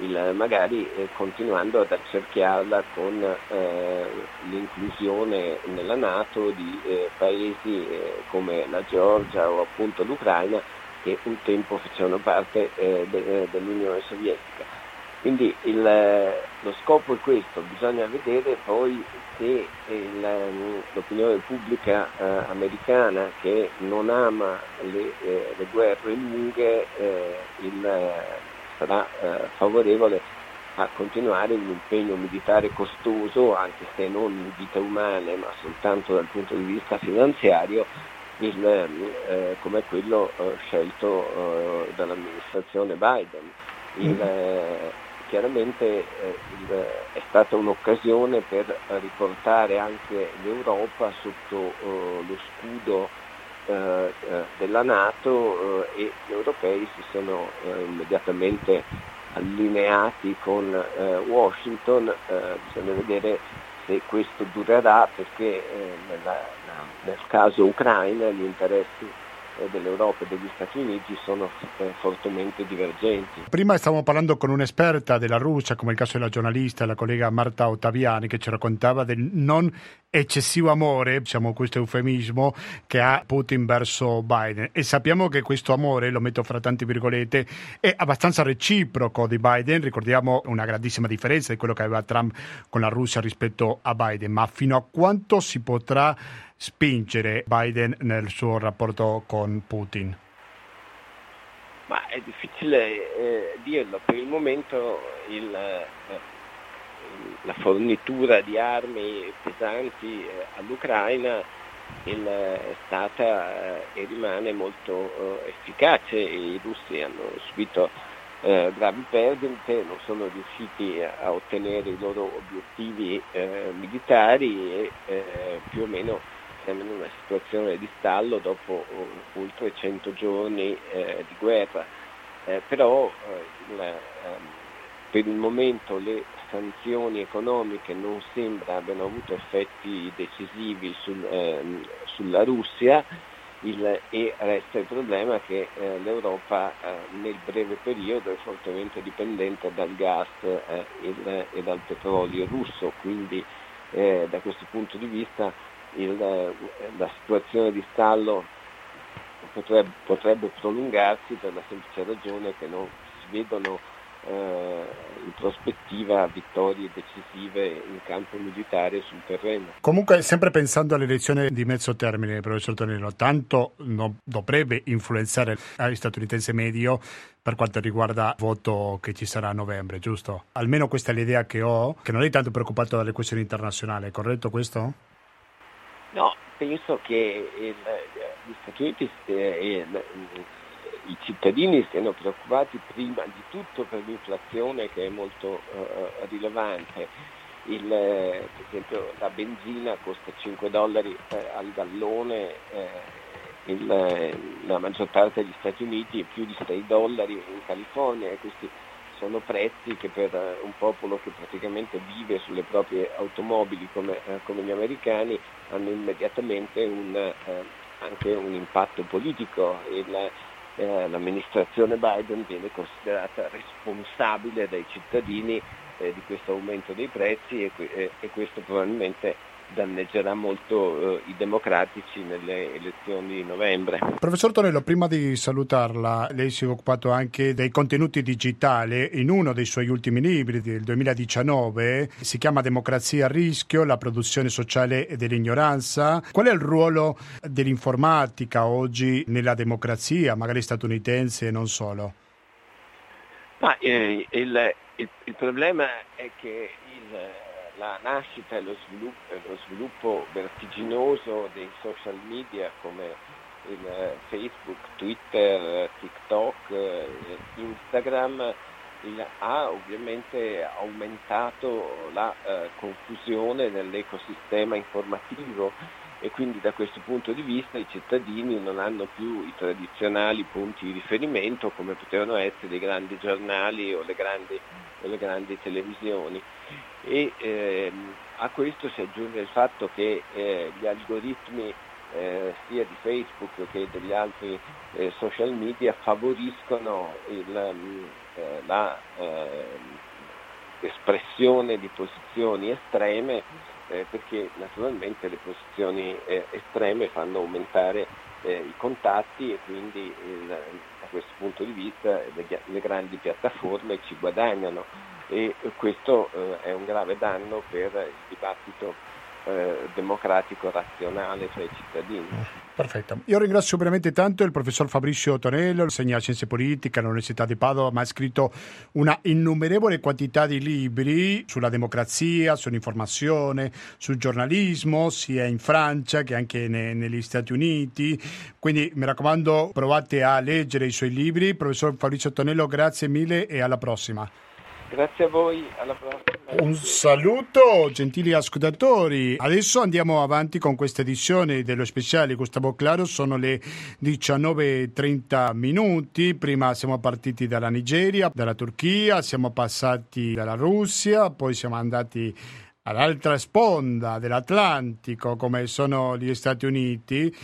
il, magari eh, continuando ad accerchiarla con eh, l'inclusione nella Nato di eh, paesi eh, come la Georgia o appunto l'Ucraina che un tempo facevano parte de, dell'Unione Sovietica. Quindi il, lo scopo è questo, bisogna vedere poi se il, l'opinione pubblica eh, americana che non ama le, eh, le guerre lunghe eh, il, sarà eh, favorevole a continuare un impegno militare costoso, anche se non in vita umane, ma soltanto dal punto di vista finanziario, il, eh, come quello eh, scelto dall'amministrazione Biden. Il, mm chiaramente eh, il, è stata un'occasione per riportare anche l'Europa sotto eh, lo scudo eh della Nato e gli europei si sono immediatamente allineati con Washington, bisogna vedere se questo durerà perché nella, nel caso Ucraina gli interessi dell'Europa e degli Stati Uniti sono eh, fortemente divergenti. Prima stavamo parlando con un'esperta della Russia, come il caso della giornalista, la collega Marta Ottaviani, che ci raccontava del non eccessivo amore, diciamo questo eufemismo, che ha Putin verso Biden. E sappiamo che questo amore, lo metto fra tante virgolette, è abbastanza reciproco di Biden. Ricordiamo una grandissima differenza di quello che aveva Trump con la Russia rispetto a Biden, ma fino a quanto si potrà spingere Biden nel suo rapporto con Putin? Ma è difficile eh, dirlo, per il momento il, eh, la fornitura di armi pesanti eh, all'Ucraina il, è stata eh, e rimane molto eh, efficace, i russi hanno subito eh, gravi perdite, non sono riusciti a, ottenere i loro obiettivi militari e più o meno siamo in una situazione di stallo dopo oltre 100 giorni eh, di guerra, eh, però eh, il, ehm, per il momento le sanzioni economiche non sembra abbiano avuto effetti decisivi sul, ehm, sulla Russia. Il, e resta il problema che eh, l'Europa eh, nel breve periodo è fortemente dipendente dal gas eh, il, e dal petrolio russo, quindi eh, da questo punto di vista il, eh, la situazione di stallo potrebbe, potrebbe prolungarsi per la semplice ragione che non si vedono eh, in prospettiva vittorie decisive in campo militare sul terreno. Comunque, sempre pensando all'elezione di mezzo termine, professor Tonello, tanto non dovrebbe influenzare il statunitense medio per quanto riguarda il voto che ci sarà a novembre, giusto? Almeno questa è l'idea che ho, che non è tanto preoccupato dalle questioni internazionali, è corretto questo? No, penso che il, gli Stati Uniti eh, i cittadini stiano preoccupati prima di tutto per l'inflazione che è molto uh, rilevante. Il, eh, per esempio la benzina costa 5 dollari eh, al gallone, eh, il, eh, la maggior parte degli Stati Uniti è più di 6 dollari in California e questi sono prezzi che per un popolo che praticamente vive sulle proprie automobili come, come gli americani hanno immediatamente un, anche un impatto politico. Il, eh, l'amministrazione Biden viene considerata responsabile dai cittadini eh, di questo aumento dei prezzi e, e, e questo probabilmente danneggerà molto eh, i democratici nelle elezioni di novembre. Professor Tonello, prima di salutarla, lei si è occupato anche dei contenuti digitali in uno dei suoi ultimi libri del 2019, si chiama Democrazia a rischio, la produzione sociale dell'ignoranza. Qual è il ruolo dell'informatica oggi nella democrazia, magari statunitense e non solo? Ma, eh, il, il, il problema è che la nascita e lo sviluppo, lo sviluppo vertiginoso dei social media come eh, Facebook, Twitter, TikTok, eh, Instagram ha ovviamente aumentato la eh, confusione nell'ecosistema informativo e quindi da questo punto di vista i cittadini non hanno più i tradizionali punti di riferimento come potevano essere i grandi giornali o le grandi, o le grandi televisioni e ehm, a questo si aggiunge il fatto che eh, gli algoritmi eh, sia di Facebook che degli altri eh, social media favoriscono il, mm, eh, ehm, di posizioni estreme eh, perché naturalmente le posizioni eh, estreme fanno aumentare i contatti e quindi il, da questo punto di vista le, le grandi piattaforme ci guadagnano e questo eh, è un grave danno per il dibattito eh, democratico razionale tra i cittadini. Perfetto. Io ringrazio veramente tanto il professor Fabrizio Tonello, insegna scienze politiche all'Università di Padova, ma ha scritto una innumerevole quantità di libri sulla democrazia, sull'informazione, sul giornalismo, sia in Francia che anche ne, negli Stati Uniti. Quindi mi raccomando, provate a leggere i suoi libri. Professor Fabrizio Tonello, grazie mille e alla prossima. Grazie a voi, alla prossima. Un saluto, gentili ascoltatori. Adesso andiamo avanti con questa edizione dello speciale Gustavo Claro. Sono le 19.30 minuti. Prima siamo partiti dalla Nigeria, dalla Turchia, siamo passati dalla Russia, poi siamo andati all'altra sponda dell'Atlantico, come sono gli Stati Uniti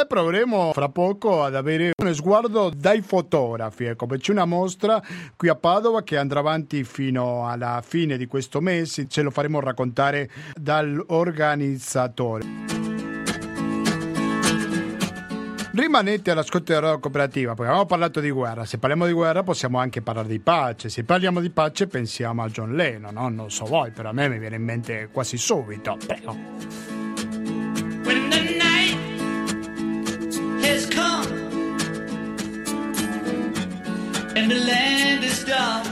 e proveremo fra poco ad avere uno sguardo dai fotografi. Ecco, c'è una mostra qui a Padova che andrà avanti fino alla fine di questo mese, ce lo faremo raccontare dall'organizzatore. Rimanete all'ascolto della cooperativa, poi abbiamo parlato di guerra, se parliamo di guerra possiamo anche parlare di pace, se parliamo di pace pensiamo a John Lennon, no? non so voi, però a me mi viene in mente quasi subito, prego. And the land is dark,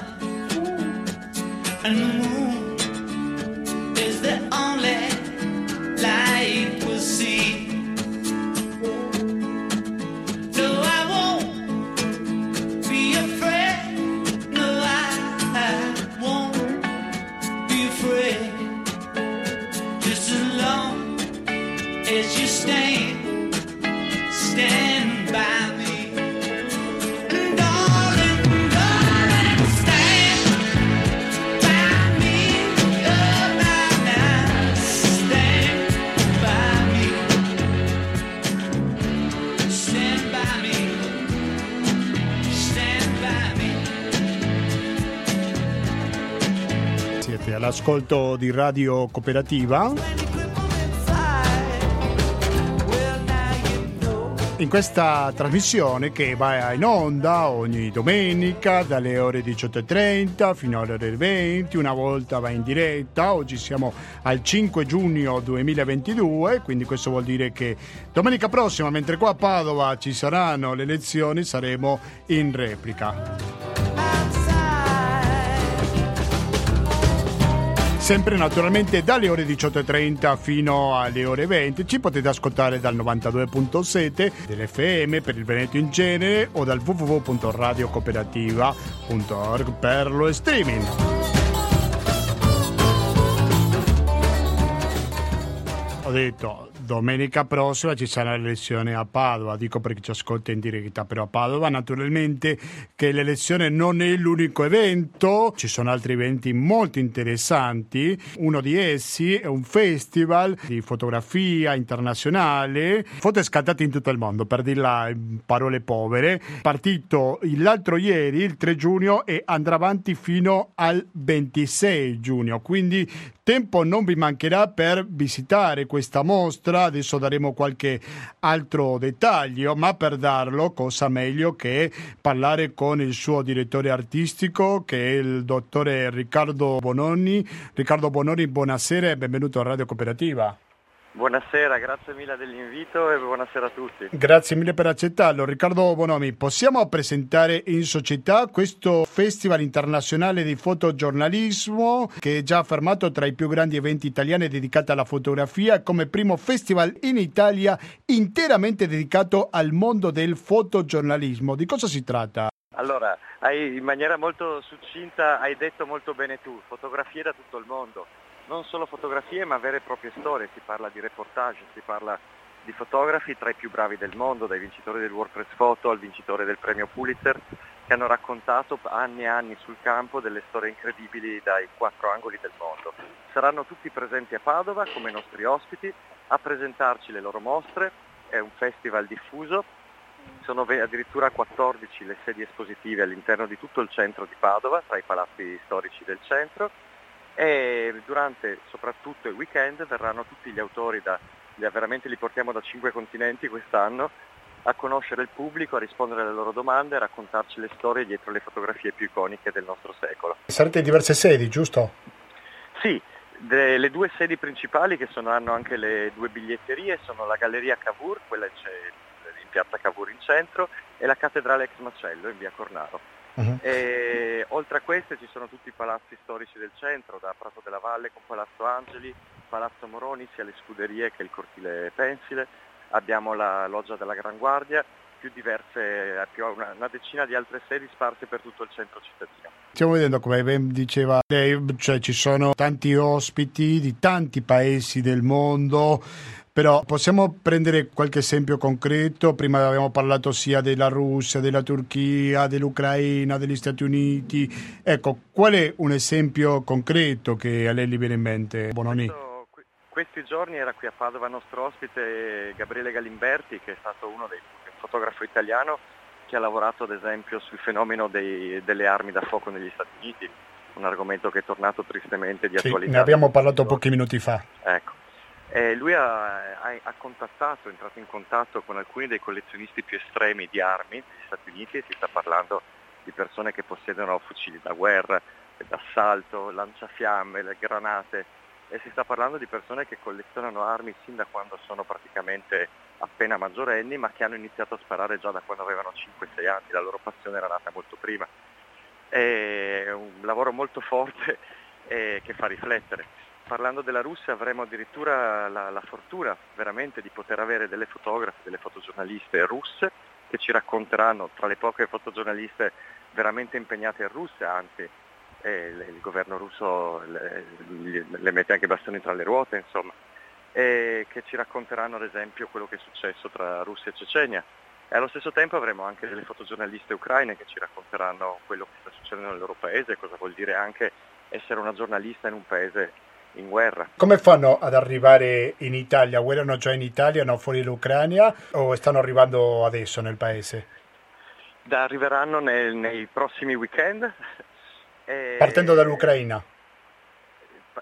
and the moon all'ascolto di Radio Cooperativa. in questa trasmissione che va in onda ogni domenica dalle ore 18.30 fino alle ore 20, una volta va in diretta, oggi siamo al 5 giugno 2022, quindi questo vuol dire che domenica prossima, mentre qua a Padova ci saranno le elezioni, saremo in replica. Sempre naturalmente dalle ore 18.30 fino alle ore 20. Ci potete ascoltare dal 92.7 dell'FM per il Veneto in genere o dal www.radiocooperativa.org per lo streaming. Ho detto domenica prossima ci sarà l'elezione a Padova, dico perché ci ascolta in diretta, però a Padova naturalmente che l'elezione non è l'unico evento, ci sono altri eventi molto interessanti, uno di essi è un festival di fotografia internazionale, foto scattate in tutto il mondo, per dirla in parole povere, partito l'altro ieri, il 3 giugno e andrà avanti fino al 26 giugno, quindi tempo non vi mancherà per visitare questa mostra, adesso daremo qualche altro dettaglio, ma per darlo cosa meglio che parlare con il suo direttore artistico che è il dottore Riccardo Bononi. Riccardo Bononi, buonasera e benvenuto a Radio Cooperativa. Buonasera, grazie mille dell'invito e buonasera a tutti. Grazie mille per accettarlo. Riccardo Bonomi, possiamo presentare in società questo Festival internazionale di fotogiornalismo che è già affermato tra i più grandi eventi italiani dedicati alla fotografia come primo festival in Italia interamente dedicato al mondo del fotogiornalismo. Di cosa si tratta? Allora, hai, in maniera molto succinta hai detto molto bene tu, fotografie da tutto il mondo non solo fotografie ma vere e proprie storie, si parla di reportage, si parla di fotografi tra i più bravi del mondo, dai vincitori del WordPress Photo al vincitore del premio Pulitzer, che hanno raccontato anni e anni sul campo delle storie incredibili dai quattro angoli del mondo. Saranno tutti presenti a Padova come nostri ospiti a presentarci le loro mostre, è un festival diffuso, sono addirittura 14 le sedi espositive all'interno di tutto il centro di Padova, tra i palazzi storici del centro e durante soprattutto il weekend verranno tutti gli autori, da, veramente li portiamo da cinque continenti quest'anno, a conoscere il pubblico, a rispondere alle loro domande, a raccontarci le storie dietro le fotografie più iconiche del nostro secolo. Sarete in diverse sedi, giusto? Sì, de, le due sedi principali che sono, hanno anche le due biglietterie sono la Galleria Cavour, quella in, in piazza Cavour in centro, e la Cattedrale Ex Macello in via Cornaro. Uh-huh. E, oltre a queste ci sono tutti i palazzi storici del centro, da Prato della Valle con Palazzo Angeli, Palazzo Moroni, sia le scuderie che il cortile Pensile, abbiamo la loggia della Gran Guardia, più diverse, più una, una, decina di altre sedi sparse per tutto il centro cittadino. Stiamo vedendo, come ben diceva lei, cioè ci sono tanti ospiti di tanti paesi del mondo, però possiamo prendere qualche esempio concreto? Prima abbiamo parlato sia della Russia, della Turchia, dell'Ucraina, degli Stati Uniti. Ecco, qual è un esempio concreto che a lei gli viene in mente, Bononi? questi giorni era qui a Padova nostro ospite Gabriele Galimberti, che è stato uno dei fotografo italiano che ha lavorato ad esempio sul fenomeno dei, delle armi da fuoco negli Stati Uniti, un argomento che è tornato tristemente di sì, attualità. Ne abbiamo parlato pochi minuti fa. Ecco. Eh, lui ha, ha, ha, contattato, è entrato in contatto con alcuni dei collezionisti più estremi di armi negli Stati Uniti e si sta parlando di persone che possiedono fucili da guerra, d'assalto, lanciafiamme, granate e si sta parlando di persone che collezionano armi sin da quando sono praticamente appena maggiorenni ma che hanno iniziato a sparare già da quando avevano 5-6 anni, la loro passione era nata molto prima. È un lavoro molto forte e che fa riflettere parlando della Russia avremo addirittura la, la, fortuna veramente di poter avere delle fotografe, delle fotogiornaliste russe che ci racconteranno tra le poche fotogiornaliste veramente impegnate in Russia, anzi eh, il governo russo le, le, mette anche bastoni tra le ruote, insomma, e che ci racconteranno ad esempio quello che è successo tra Russia e Cecenia. E allo stesso tempo avremo anche delle fotogiornaliste ucraine che ci racconteranno quello che sta succedendo nel loro paese, cosa vuol dire anche essere una giornalista in un paese in guerra. Come fanno ad arrivare in Italia? Guerrano già in Italia, no fuori l'Ucraina o stanno arrivando adesso nel paese? Da, arriveranno nel, nei prossimi weekend. (laughs) E... Partendo dall'Ucraina?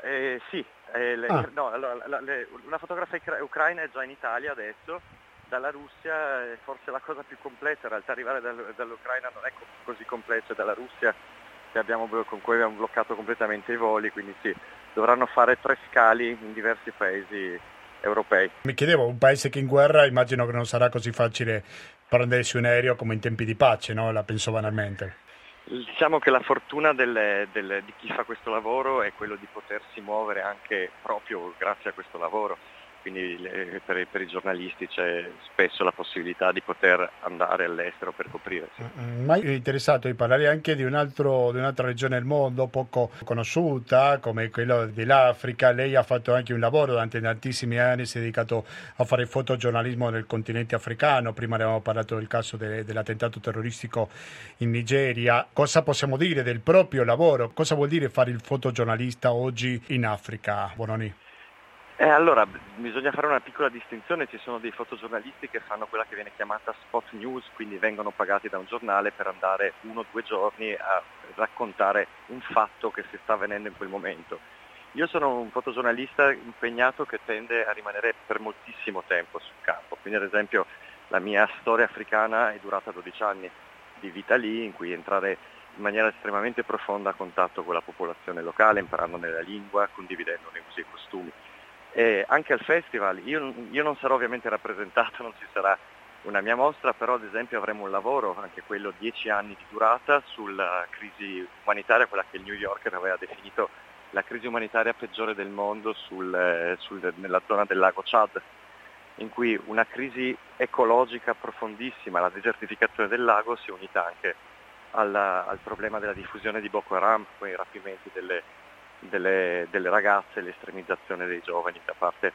eh, sì, eh, le, ah. no, allora, la, le, una fotografa ucraina è già in Italia adesso, dalla Russia è forse la cosa più complessa, in realtà arrivare dal, dall'Ucraina non è così complesso, è dalla Russia abbiamo, con cui abbiamo bloccato completamente i voli, quindi sì, dovranno fare tre scali in diversi paesi europei. Mi chiedevo, un paese che è in guerra immagino che non sarà così facile prendersi un aereo come in tempi di pace, no? La penso banalmente. Diciamo che la fortuna del, del, di chi fa questo lavoro è quello di potersi muovere anche proprio grazie a questo lavoro quindi per, per, i giornalisti c'è spesso la possibilità di poter andare all'estero per coprire. Mm, mm, ma è interessato di parlare anche di, un altro, di, un'altra regione del mondo poco conosciuta come quella dell'Africa. Lei ha fatto anche un lavoro durante tantissimi anni, si è dedicato a fare fotogiornalismo nel continente africano. Prima avevamo parlato del caso de, dell'attentato terroristico in Nigeria. Cosa possiamo dire del proprio lavoro? Cosa vuol dire fare il fotogiornalista oggi in Africa, Bononi? Eh, allora, bisogna fare una piccola distinzione, ci sono dei fotogiornalisti che fanno quella che viene chiamata spot news, quindi vengono pagati da un giornale per andare uno o due giorni a raccontare un fatto che si sta avvenendo in quel momento. Io sono un fotogiornalista impegnato che tende a rimanere per moltissimo tempo sul campo, quindi ad esempio la mia storia africana è durata 12 anni di vita lì, in cui entrare in maniera estremamente profonda a contatto con la popolazione locale, imparandone la lingua, condividendone usi e costumi. E anche al festival, io, io, non sarò ovviamente rappresentato, non ci sarà una mia mostra, però ad esempio avremo un lavoro, anche quello 10 anni di durata, sulla crisi umanitaria, quella che il New Yorker aveva definito la crisi umanitaria peggiore del mondo sul, sul, nella zona del lago Chad, in cui una crisi ecologica profondissima, la desertificazione del lago, si è unita anche alla, al problema della diffusione di Boko Haram, con i rapimenti delle delle, delle ragazze e l'estremizzazione dei giovani da parte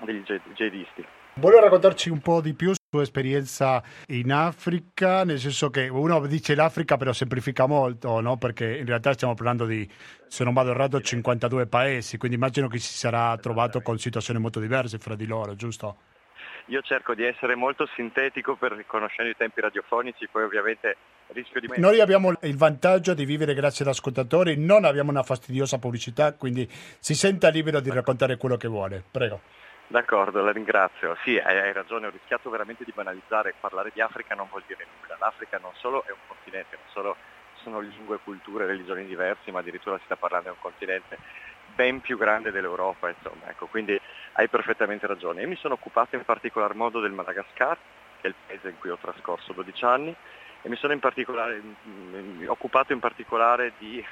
degli jihadisti. Volevo raccontarci un po' di più sua esperienza in Africa, nel senso che uno dice l'Africa però semplifica molto, no? perché in realtà stiamo parlando di, se non vado errato, 52 paesi, quindi immagino che si sarà trovato con situazioni molto diverse fra di loro, giusto? Io cerco di essere molto sintetico per conoscere i tempi radiofonici, poi ovviamente rischio di... Noi abbiamo il vantaggio di vivere grazie ad ascoltatori, non abbiamo una fastidiosa pubblicità, quindi si senta libero di raccontare quello che vuole. Prego. D'accordo, la ringrazio. Sì, hai, hai, ragione, ho rischiato veramente di banalizzare. Parlare di Africa non vuol dire nulla. L'Africa non solo è un continente, non solo sono lingue, culture, religioni diverse, ma addirittura si sta parlando di un continente ben più grande dell'Europa, insomma. Ecco, quindi hai perfettamente ragione. Io mi sono occupato in particolar modo del Madagascar, che è il paese in cui ho trascorso 12 anni, e mi sono in in, occupato in particolare di,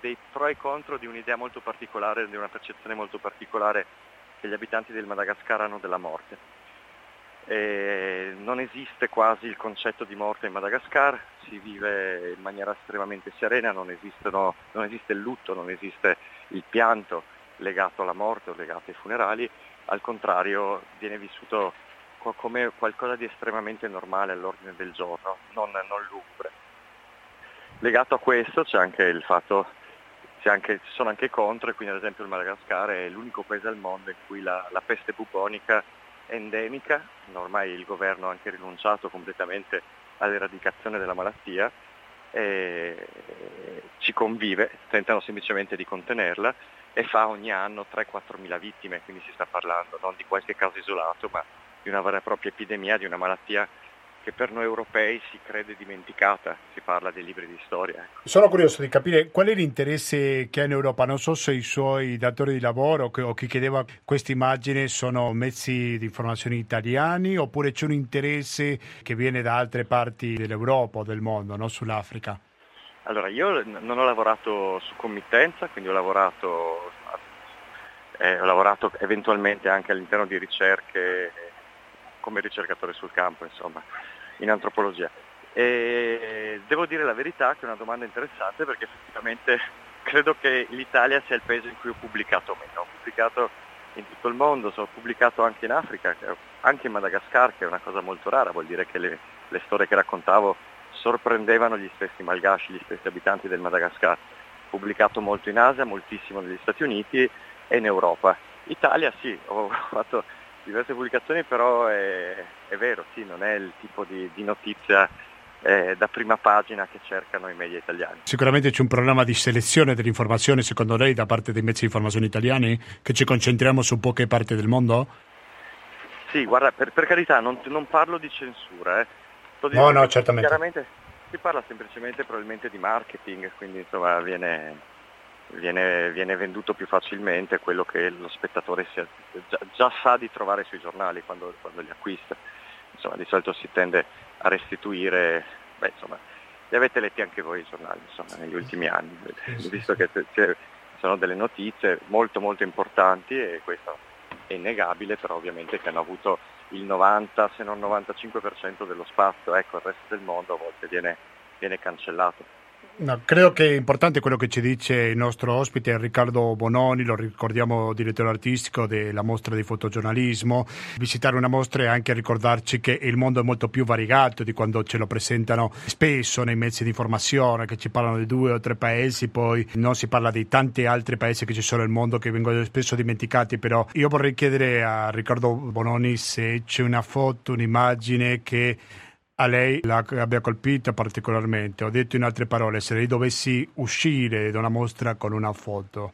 dei pro e contro di un'idea molto particolare, di una percezione molto particolare che gli abitanti del Madagascar hanno della morte. E non esiste quasi il concetto di morte in Madagascar, si vive in maniera estremamente serena, non, non esiste il lutto, non esiste il pianto legato alla morte o legato ai funerali, al contrario viene vissuto come qualcosa di estremamente normale all'ordine del giorno, non, non lugubre. Legato a questo c'è anche il fatto, anche, ci sono anche contro, e quindi ad esempio il Madagascar è l'unico paese al mondo in cui la, la peste bubonica è endemica, ormai il governo ha anche rinunciato completamente all'eradicazione della malattia, e ci convive, tentano semplicemente di contenerla e fa ogni anno 3-4 mila vittime, quindi si sta parlando non di qualche caso isolato, ma di una vera e propria epidemia, di una malattia che per noi europei si crede dimenticata, si parla dei libri di storia. Ecco. Sono curioso di capire qual è l'interesse che ha in Europa, non so se i suoi datori di lavoro o chi chiedeva questa immagine sono mezzi di informazione italiani oppure c'è un interesse che viene da altre parti dell'Europa o del mondo, no? sull'Africa. Allora, io non ho lavorato su committenza, quindi ho lavorato, eh, ho lavorato eventualmente anche all'interno di ricerche come ricercatore sul campo, insomma, in antropologia. E devo dire la verità che è una domanda interessante perché effettivamente credo che l'Italia sia il paese in cui ho pubblicato meno. Ho pubblicato in tutto il mondo, sono pubblicato anche in Africa, anche in Madagascar, che è una cosa molto rara, vuol dire che le, le storie che raccontavo sorprendevano gli stessi malgaci, gli stessi abitanti del Madagascar. Pubblicato molto in Asia, moltissimo negli Stati Uniti e in Europa. Italia sì, ho (laughs) fatto diverse pubblicazioni, però è, è vero, sì, non è il tipo di, di notizia eh, da prima pagina che cercano i media italiani. Sicuramente c'è un problema di selezione dell'informazione, secondo lei, da parte dei mezzi di informazione italiani, che ci concentriamo su poche parti del mondo? Sì, guarda, per, per carità, non, non, parlo di censura. Eh. No, no, certamente. Chiaramente si parla semplicemente probabilmente di marketing, quindi insomma viene, viene, viene venduto più facilmente quello che lo spettatore sia, già, già, sa di trovare sui giornali quando, quando li acquista. Insomma, di solito si tende a restituire, beh, insomma, li avete letti anche voi i giornali insomma, negli ultimi anni, visto che sono delle notizie molto molto importanti e questo è innegabile, però ovviamente che hanno avuto il 90 se non 95% dello spazio, ecco il resto del mondo a volte viene, viene cancellato. No, credo che è importante quello che ci dice il nostro ospite Riccardo Bononi, lo ricordiamo direttore artistico della mostra di fotogiornalismo. Visitare una mostra è anche ricordarci che il mondo è molto più variegato di quando ce lo presentano spesso nei mezzi di informazione, che ci parlano di due o tre paesi, poi non si parla di tanti altri paesi che ci sono nel mondo che vengono spesso dimenticati. Però io vorrei chiedere a Riccardo Bononi se c'è una foto, un'immagine che a lei la abbia colpito particolarmente. Ho detto in altre parole, se lei dovessi uscire da una mostra con una foto,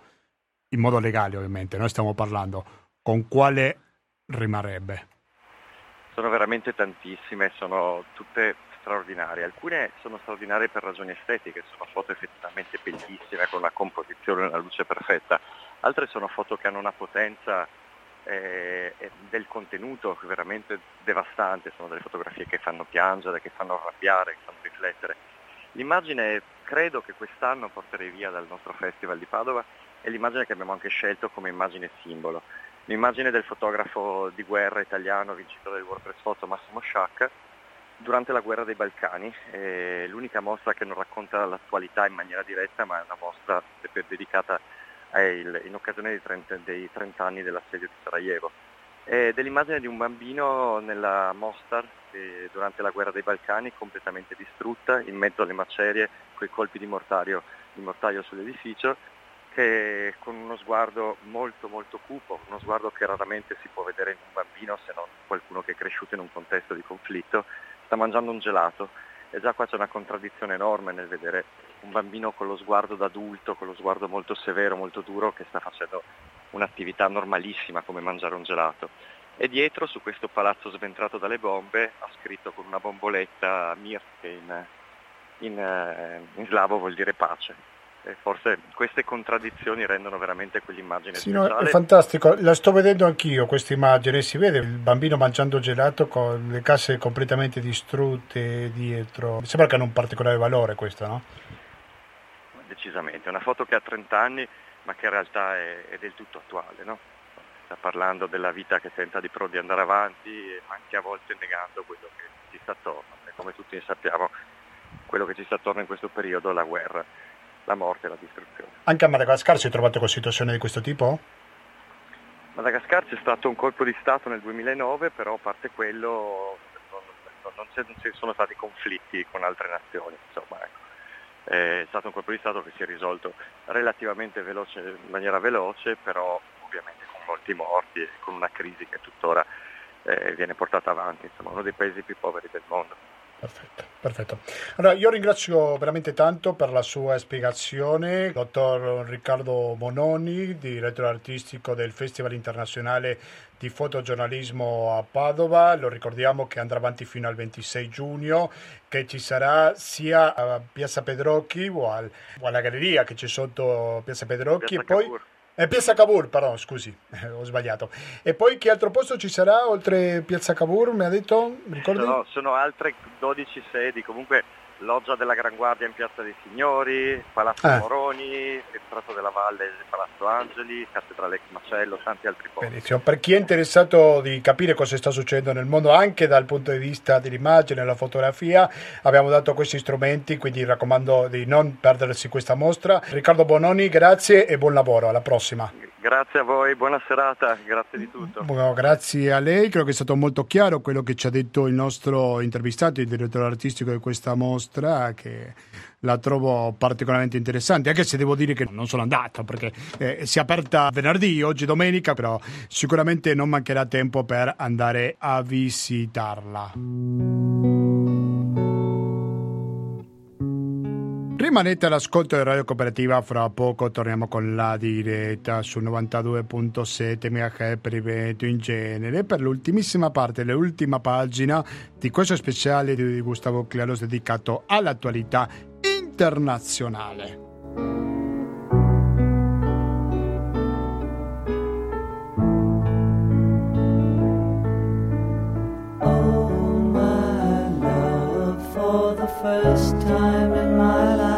in modo legale ovviamente, noi stiamo parlando, con quale rimarrebbe? Sono veramente tantissime, sono tutte straordinarie. Alcune sono straordinarie per ragioni estetiche, sono foto effettivamente bellissime, con una composizione e una luce perfetta. Altre sono foto che hanno una potenza eh, del contenuto veramente devastante, sono delle fotografie che fanno piangere, che fanno arrabbiare, che fanno riflettere. L'immagine credo che quest'anno porterei via dal nostro festival di Padova è l'immagine che abbiamo anche scelto come immagine simbolo. L'immagine del fotografo di guerra italiano, vincitore del World Press Photo Massimo Sciacca, durante la guerra dei Balcani. È l'unica mostra che non racconta l'attualità in maniera diretta, ma è una mostra dedicata il, in occasione dei 30, dei 30 anni dell'assedio di Sarajevo. È dell'immagine di un bambino nella Mostar durante la guerra dei Balcani completamente distrutta, in mezzo alle macerie, con i colpi di mortaio, di mortaio sull'edificio, che con uno sguardo molto molto cupo, uno sguardo che raramente si può vedere in un bambino se non qualcuno che è cresciuto in un contesto di conflitto, sta mangiando un gelato e già qua c'è una contraddizione enorme nel vedere un bambino con lo sguardo d'adulto, con lo sguardo molto severo, molto duro, che sta facendo un'attività normalissima come mangiare un gelato. E dietro, su questo palazzo sventrato dalle bombe, ha scritto con una bomboletta Mir, che in, in, eh, in slavo vuol dire pace. E forse queste contraddizioni rendono veramente quell'immagine sì, no, è fantastico, la sto vedendo anch'io questa immagine, si vede il bambino mangiando gelato con le casse completamente distrutte dietro, mi sembra che hanno un particolare valore questo, no? Decisamente, è una foto che ha 30 anni ma che in realtà è, è del tutto attuale, no? sta parlando della vita che tenta di, pro, di andare avanti anche a volte negando quello che ci sta attorno e come tutti sappiamo quello che ci sta attorno in questo periodo è la guerra la morte e la distruzione. Anche a Madagascar si è trovato con situazioni di questo tipo? Madagascar c'è stato un colpo di Stato nel 2009, però a parte quello non, non, non, non ci sono stati conflitti con altre nazioni. Insomma, ecco. È stato un colpo di Stato che si è risolto relativamente veloce, in maniera veloce, però ovviamente con molti morti e con una crisi che tuttora eh, viene portata avanti, insomma uno dei paesi più poveri del mondo. Perfetto, perfetto. Allora, io ringrazio veramente tanto per la sua spiegazione, dottor Riccardo Bononi, direttore artistico del Festival internazionale di fotogiornalismo a Padova. Lo ricordiamo che andrà avanti fino al 26 giugno, che ci sarà sia a Piazza Pedrocchi o, al, o alla galleria che c'è sotto Piazza Pedrocchi Piazza e poi... Cavour. Eh, Piazza Cavour, pardon, scusi, (laughs) ho sbagliato. E poi che altro posto ci sarà oltre Piazza Cavour, mi ha detto? Ricordi? Sono, sono altre 12 sedi, comunque Loggia della Gran Guardia in Piazza dei Signori, Palazzo Eh. Moroni, Entrato della Valle, Palazzo Angeli, Cattedrale Ex Macello, tanti altri posti. Benissimo. Per chi è interessato di capire cosa sta succedendo nel mondo anche dal punto di vista dell'immagine e della fotografia, abbiamo dato questi strumenti, quindi raccomando di non perdersi questa mostra. Riccardo Bononi, grazie e buon lavoro, alla prossima. Grazie a voi, buona serata, grazie di tutto. Buono, grazie a lei, credo che è stato molto chiaro quello che ci ha detto il nostro intervistato, il direttore artistico di questa mostra, che la trovo particolarmente interessante, anche se devo dire che non sono andato perché eh, si è aperta venerdì, oggi domenica, però sicuramente non mancherà tempo per andare a visitarla. Rimanete all'ascolto di Radio Cooperativa, fra poco torniamo con la diretta su 92.7 MHz per il Veneto in genere per l'ultimissima parte, l'ultima pagina di questo speciale di Gustavo Claros dedicato all'attualità internazionale. first time in my life.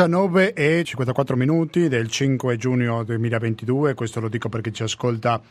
19 e 54 minuti del 5 giugno 2022, questo lo dico perché ci ascolta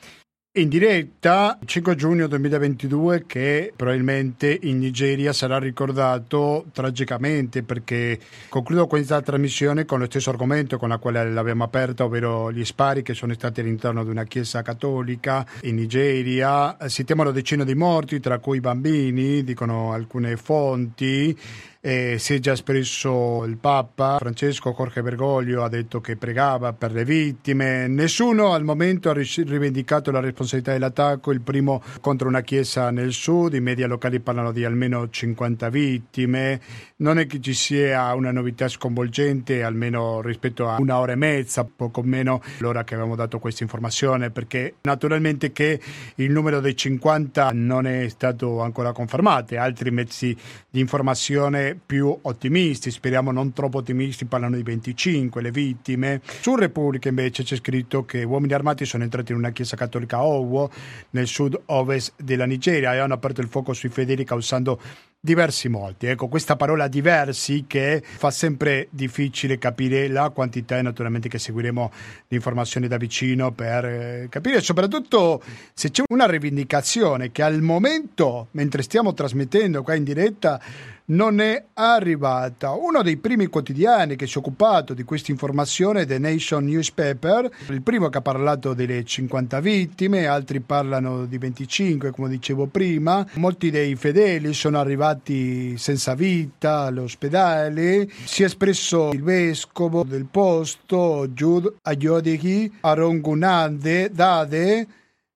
in diretta 5 giugno 2022 che probabilmente in Nigeria sarà ricordato tragicamente perché concludo questa trasmissione con lo stesso argomento con la quale l'abbiamo aperta, ovvero gli spari che sono stati all'interno di una chiesa cattolica in Nigeria. Si temono decine di morti, tra cui bambini, dicono alcune fonti. Eh, si è già espresso il Papa Francesco Jorge Bergoglio, ha detto che pregava per le vittime. Nessuno al momento ha ri- rivendicato la responsabilità dell'attacco, il primo contro una chiesa nel sud, i media locali parlano di almeno 50 vittime. Non è che ci sia una novità sconvolgente, almeno rispetto a una ora e mezza, poco meno l'ora che avevamo dato questa informazione, perché naturalmente che il numero dei 50 non è stato ancora confermato, altri mezzi di informazione più ottimisti, speriamo non troppo ottimisti, parlano di 25 le vittime. Su Repubblica invece c'è scritto che uomini armati sono entrati in una chiesa cattolica a Owo, nel sud-ovest della Nigeria, e hanno aperto il fuoco sui fedeli causando diversi morti. Ecco, questa parola diversi che fa sempre difficile capire la quantità e naturalmente che seguiremo le informazioni da vicino per eh, capire soprattutto se c'è una rivendicazione che al momento, mentre stiamo trasmettendo qua in diretta, non è arrivata. Uno dei primi quotidiani che si è occupato di questa informazione è The Nation Newspaper, il primo che ha parlato delle 50 vittime, altri parlano di 25 come dicevo prima. Molti dei fedeli sono arrivati senza vita all'ospedale. Si è espresso il vescovo del posto, Jude Ayodeghi Arongunande Dade,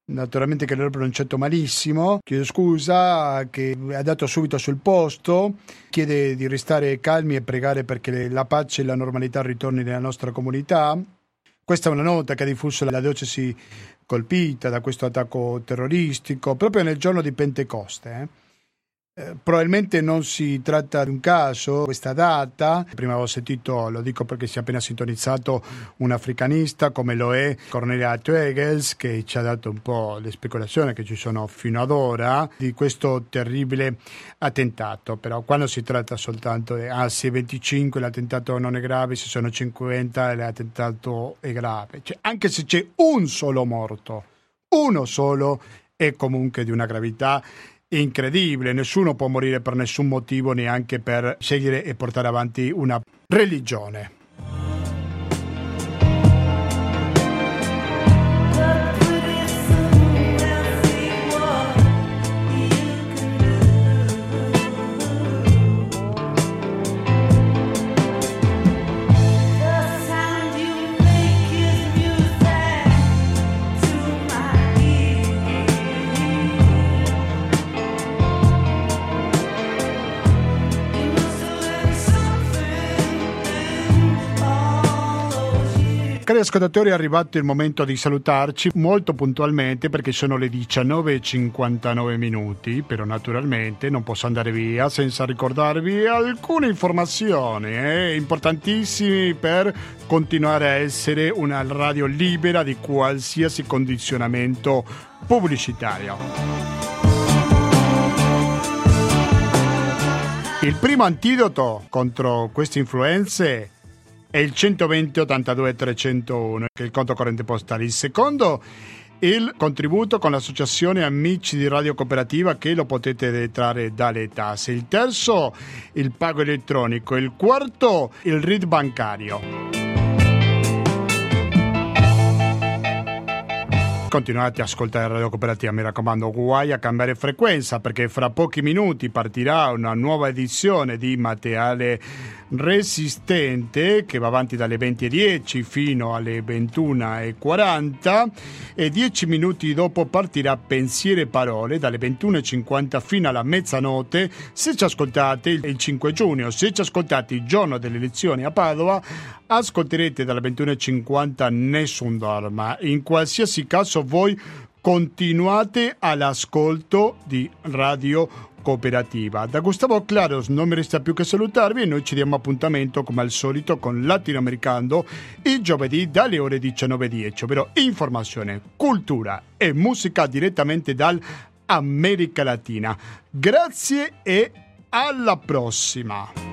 naturalmente che l'ho pronunciato malissimo, chiedo scusa, che ha dato subito sul posto, chiede di restare calmi e pregare perché la pace e la normalità ritorni nella nostra comunità. Questa è una nota che ha diffuso la diocesi colpita da questo attacco terroristico proprio nel giorno di Pentecoste. eh. Eh, probabilmente non si tratta di un caso questa data. Prima avevo sentito, lo dico perché si è appena sintonizzato, un africanista come lo è Cornelia Tuegels che ci ha dato un po' le speculazioni che ci sono fino ad ora di questo terribile attentato. Però quando si tratta soltanto di ah, se 25 l'attentato non è grave, se sono 50 l'attentato è grave. Cioè, anche se c'è un solo morto, uno solo è comunque di una gravità incredibile, nessuno può morire per nessun motivo, neanche per scegliere e portare avanti una religione. Ascoltatori, è arrivato il momento di salutarci molto puntualmente perché sono le 19.59 minuti, però naturalmente non posso andare via senza ricordarvi alcune informazioni eh, importantissime per continuare a essere una radio libera di qualsiasi condizionamento pubblicitario. Il primo antidoto contro queste influenze è il 120 82 301, che è il conto corrente postale. Il secondo il contributo con l'associazione Amici di Radio Cooperativa che lo potete detrarre dalle tasse. Il terzo il pago elettronico. Il quarto il RID bancario. continuate a ascoltare Radio Cooperativa, mi raccomando, guai a cambiare frequenza perché fra pochi minuti partirà una nuova edizione di materiale resistente che va avanti dalle 20.10 fino alle 21.40 e 10 minuti dopo partirà Pensiere e Parole dalle 21.50 fino alla mezzanotte se ci ascoltate il 5 giugno, se ci ascoltate il giorno delle elezioni a Padova ascolterete dalle 21.50 Nessun Dorma. In qualsiasi caso voi continuate all'ascolto di Radio Cooperativa. Da Gustavo Claros non mi resta più che salutarvi e noi ci diamo appuntamento come al solito con Latinoamericano il giovedì dalle ore 19.10, ovvero informazione, cultura e musica direttamente dall'America Latina. Grazie e alla prossima!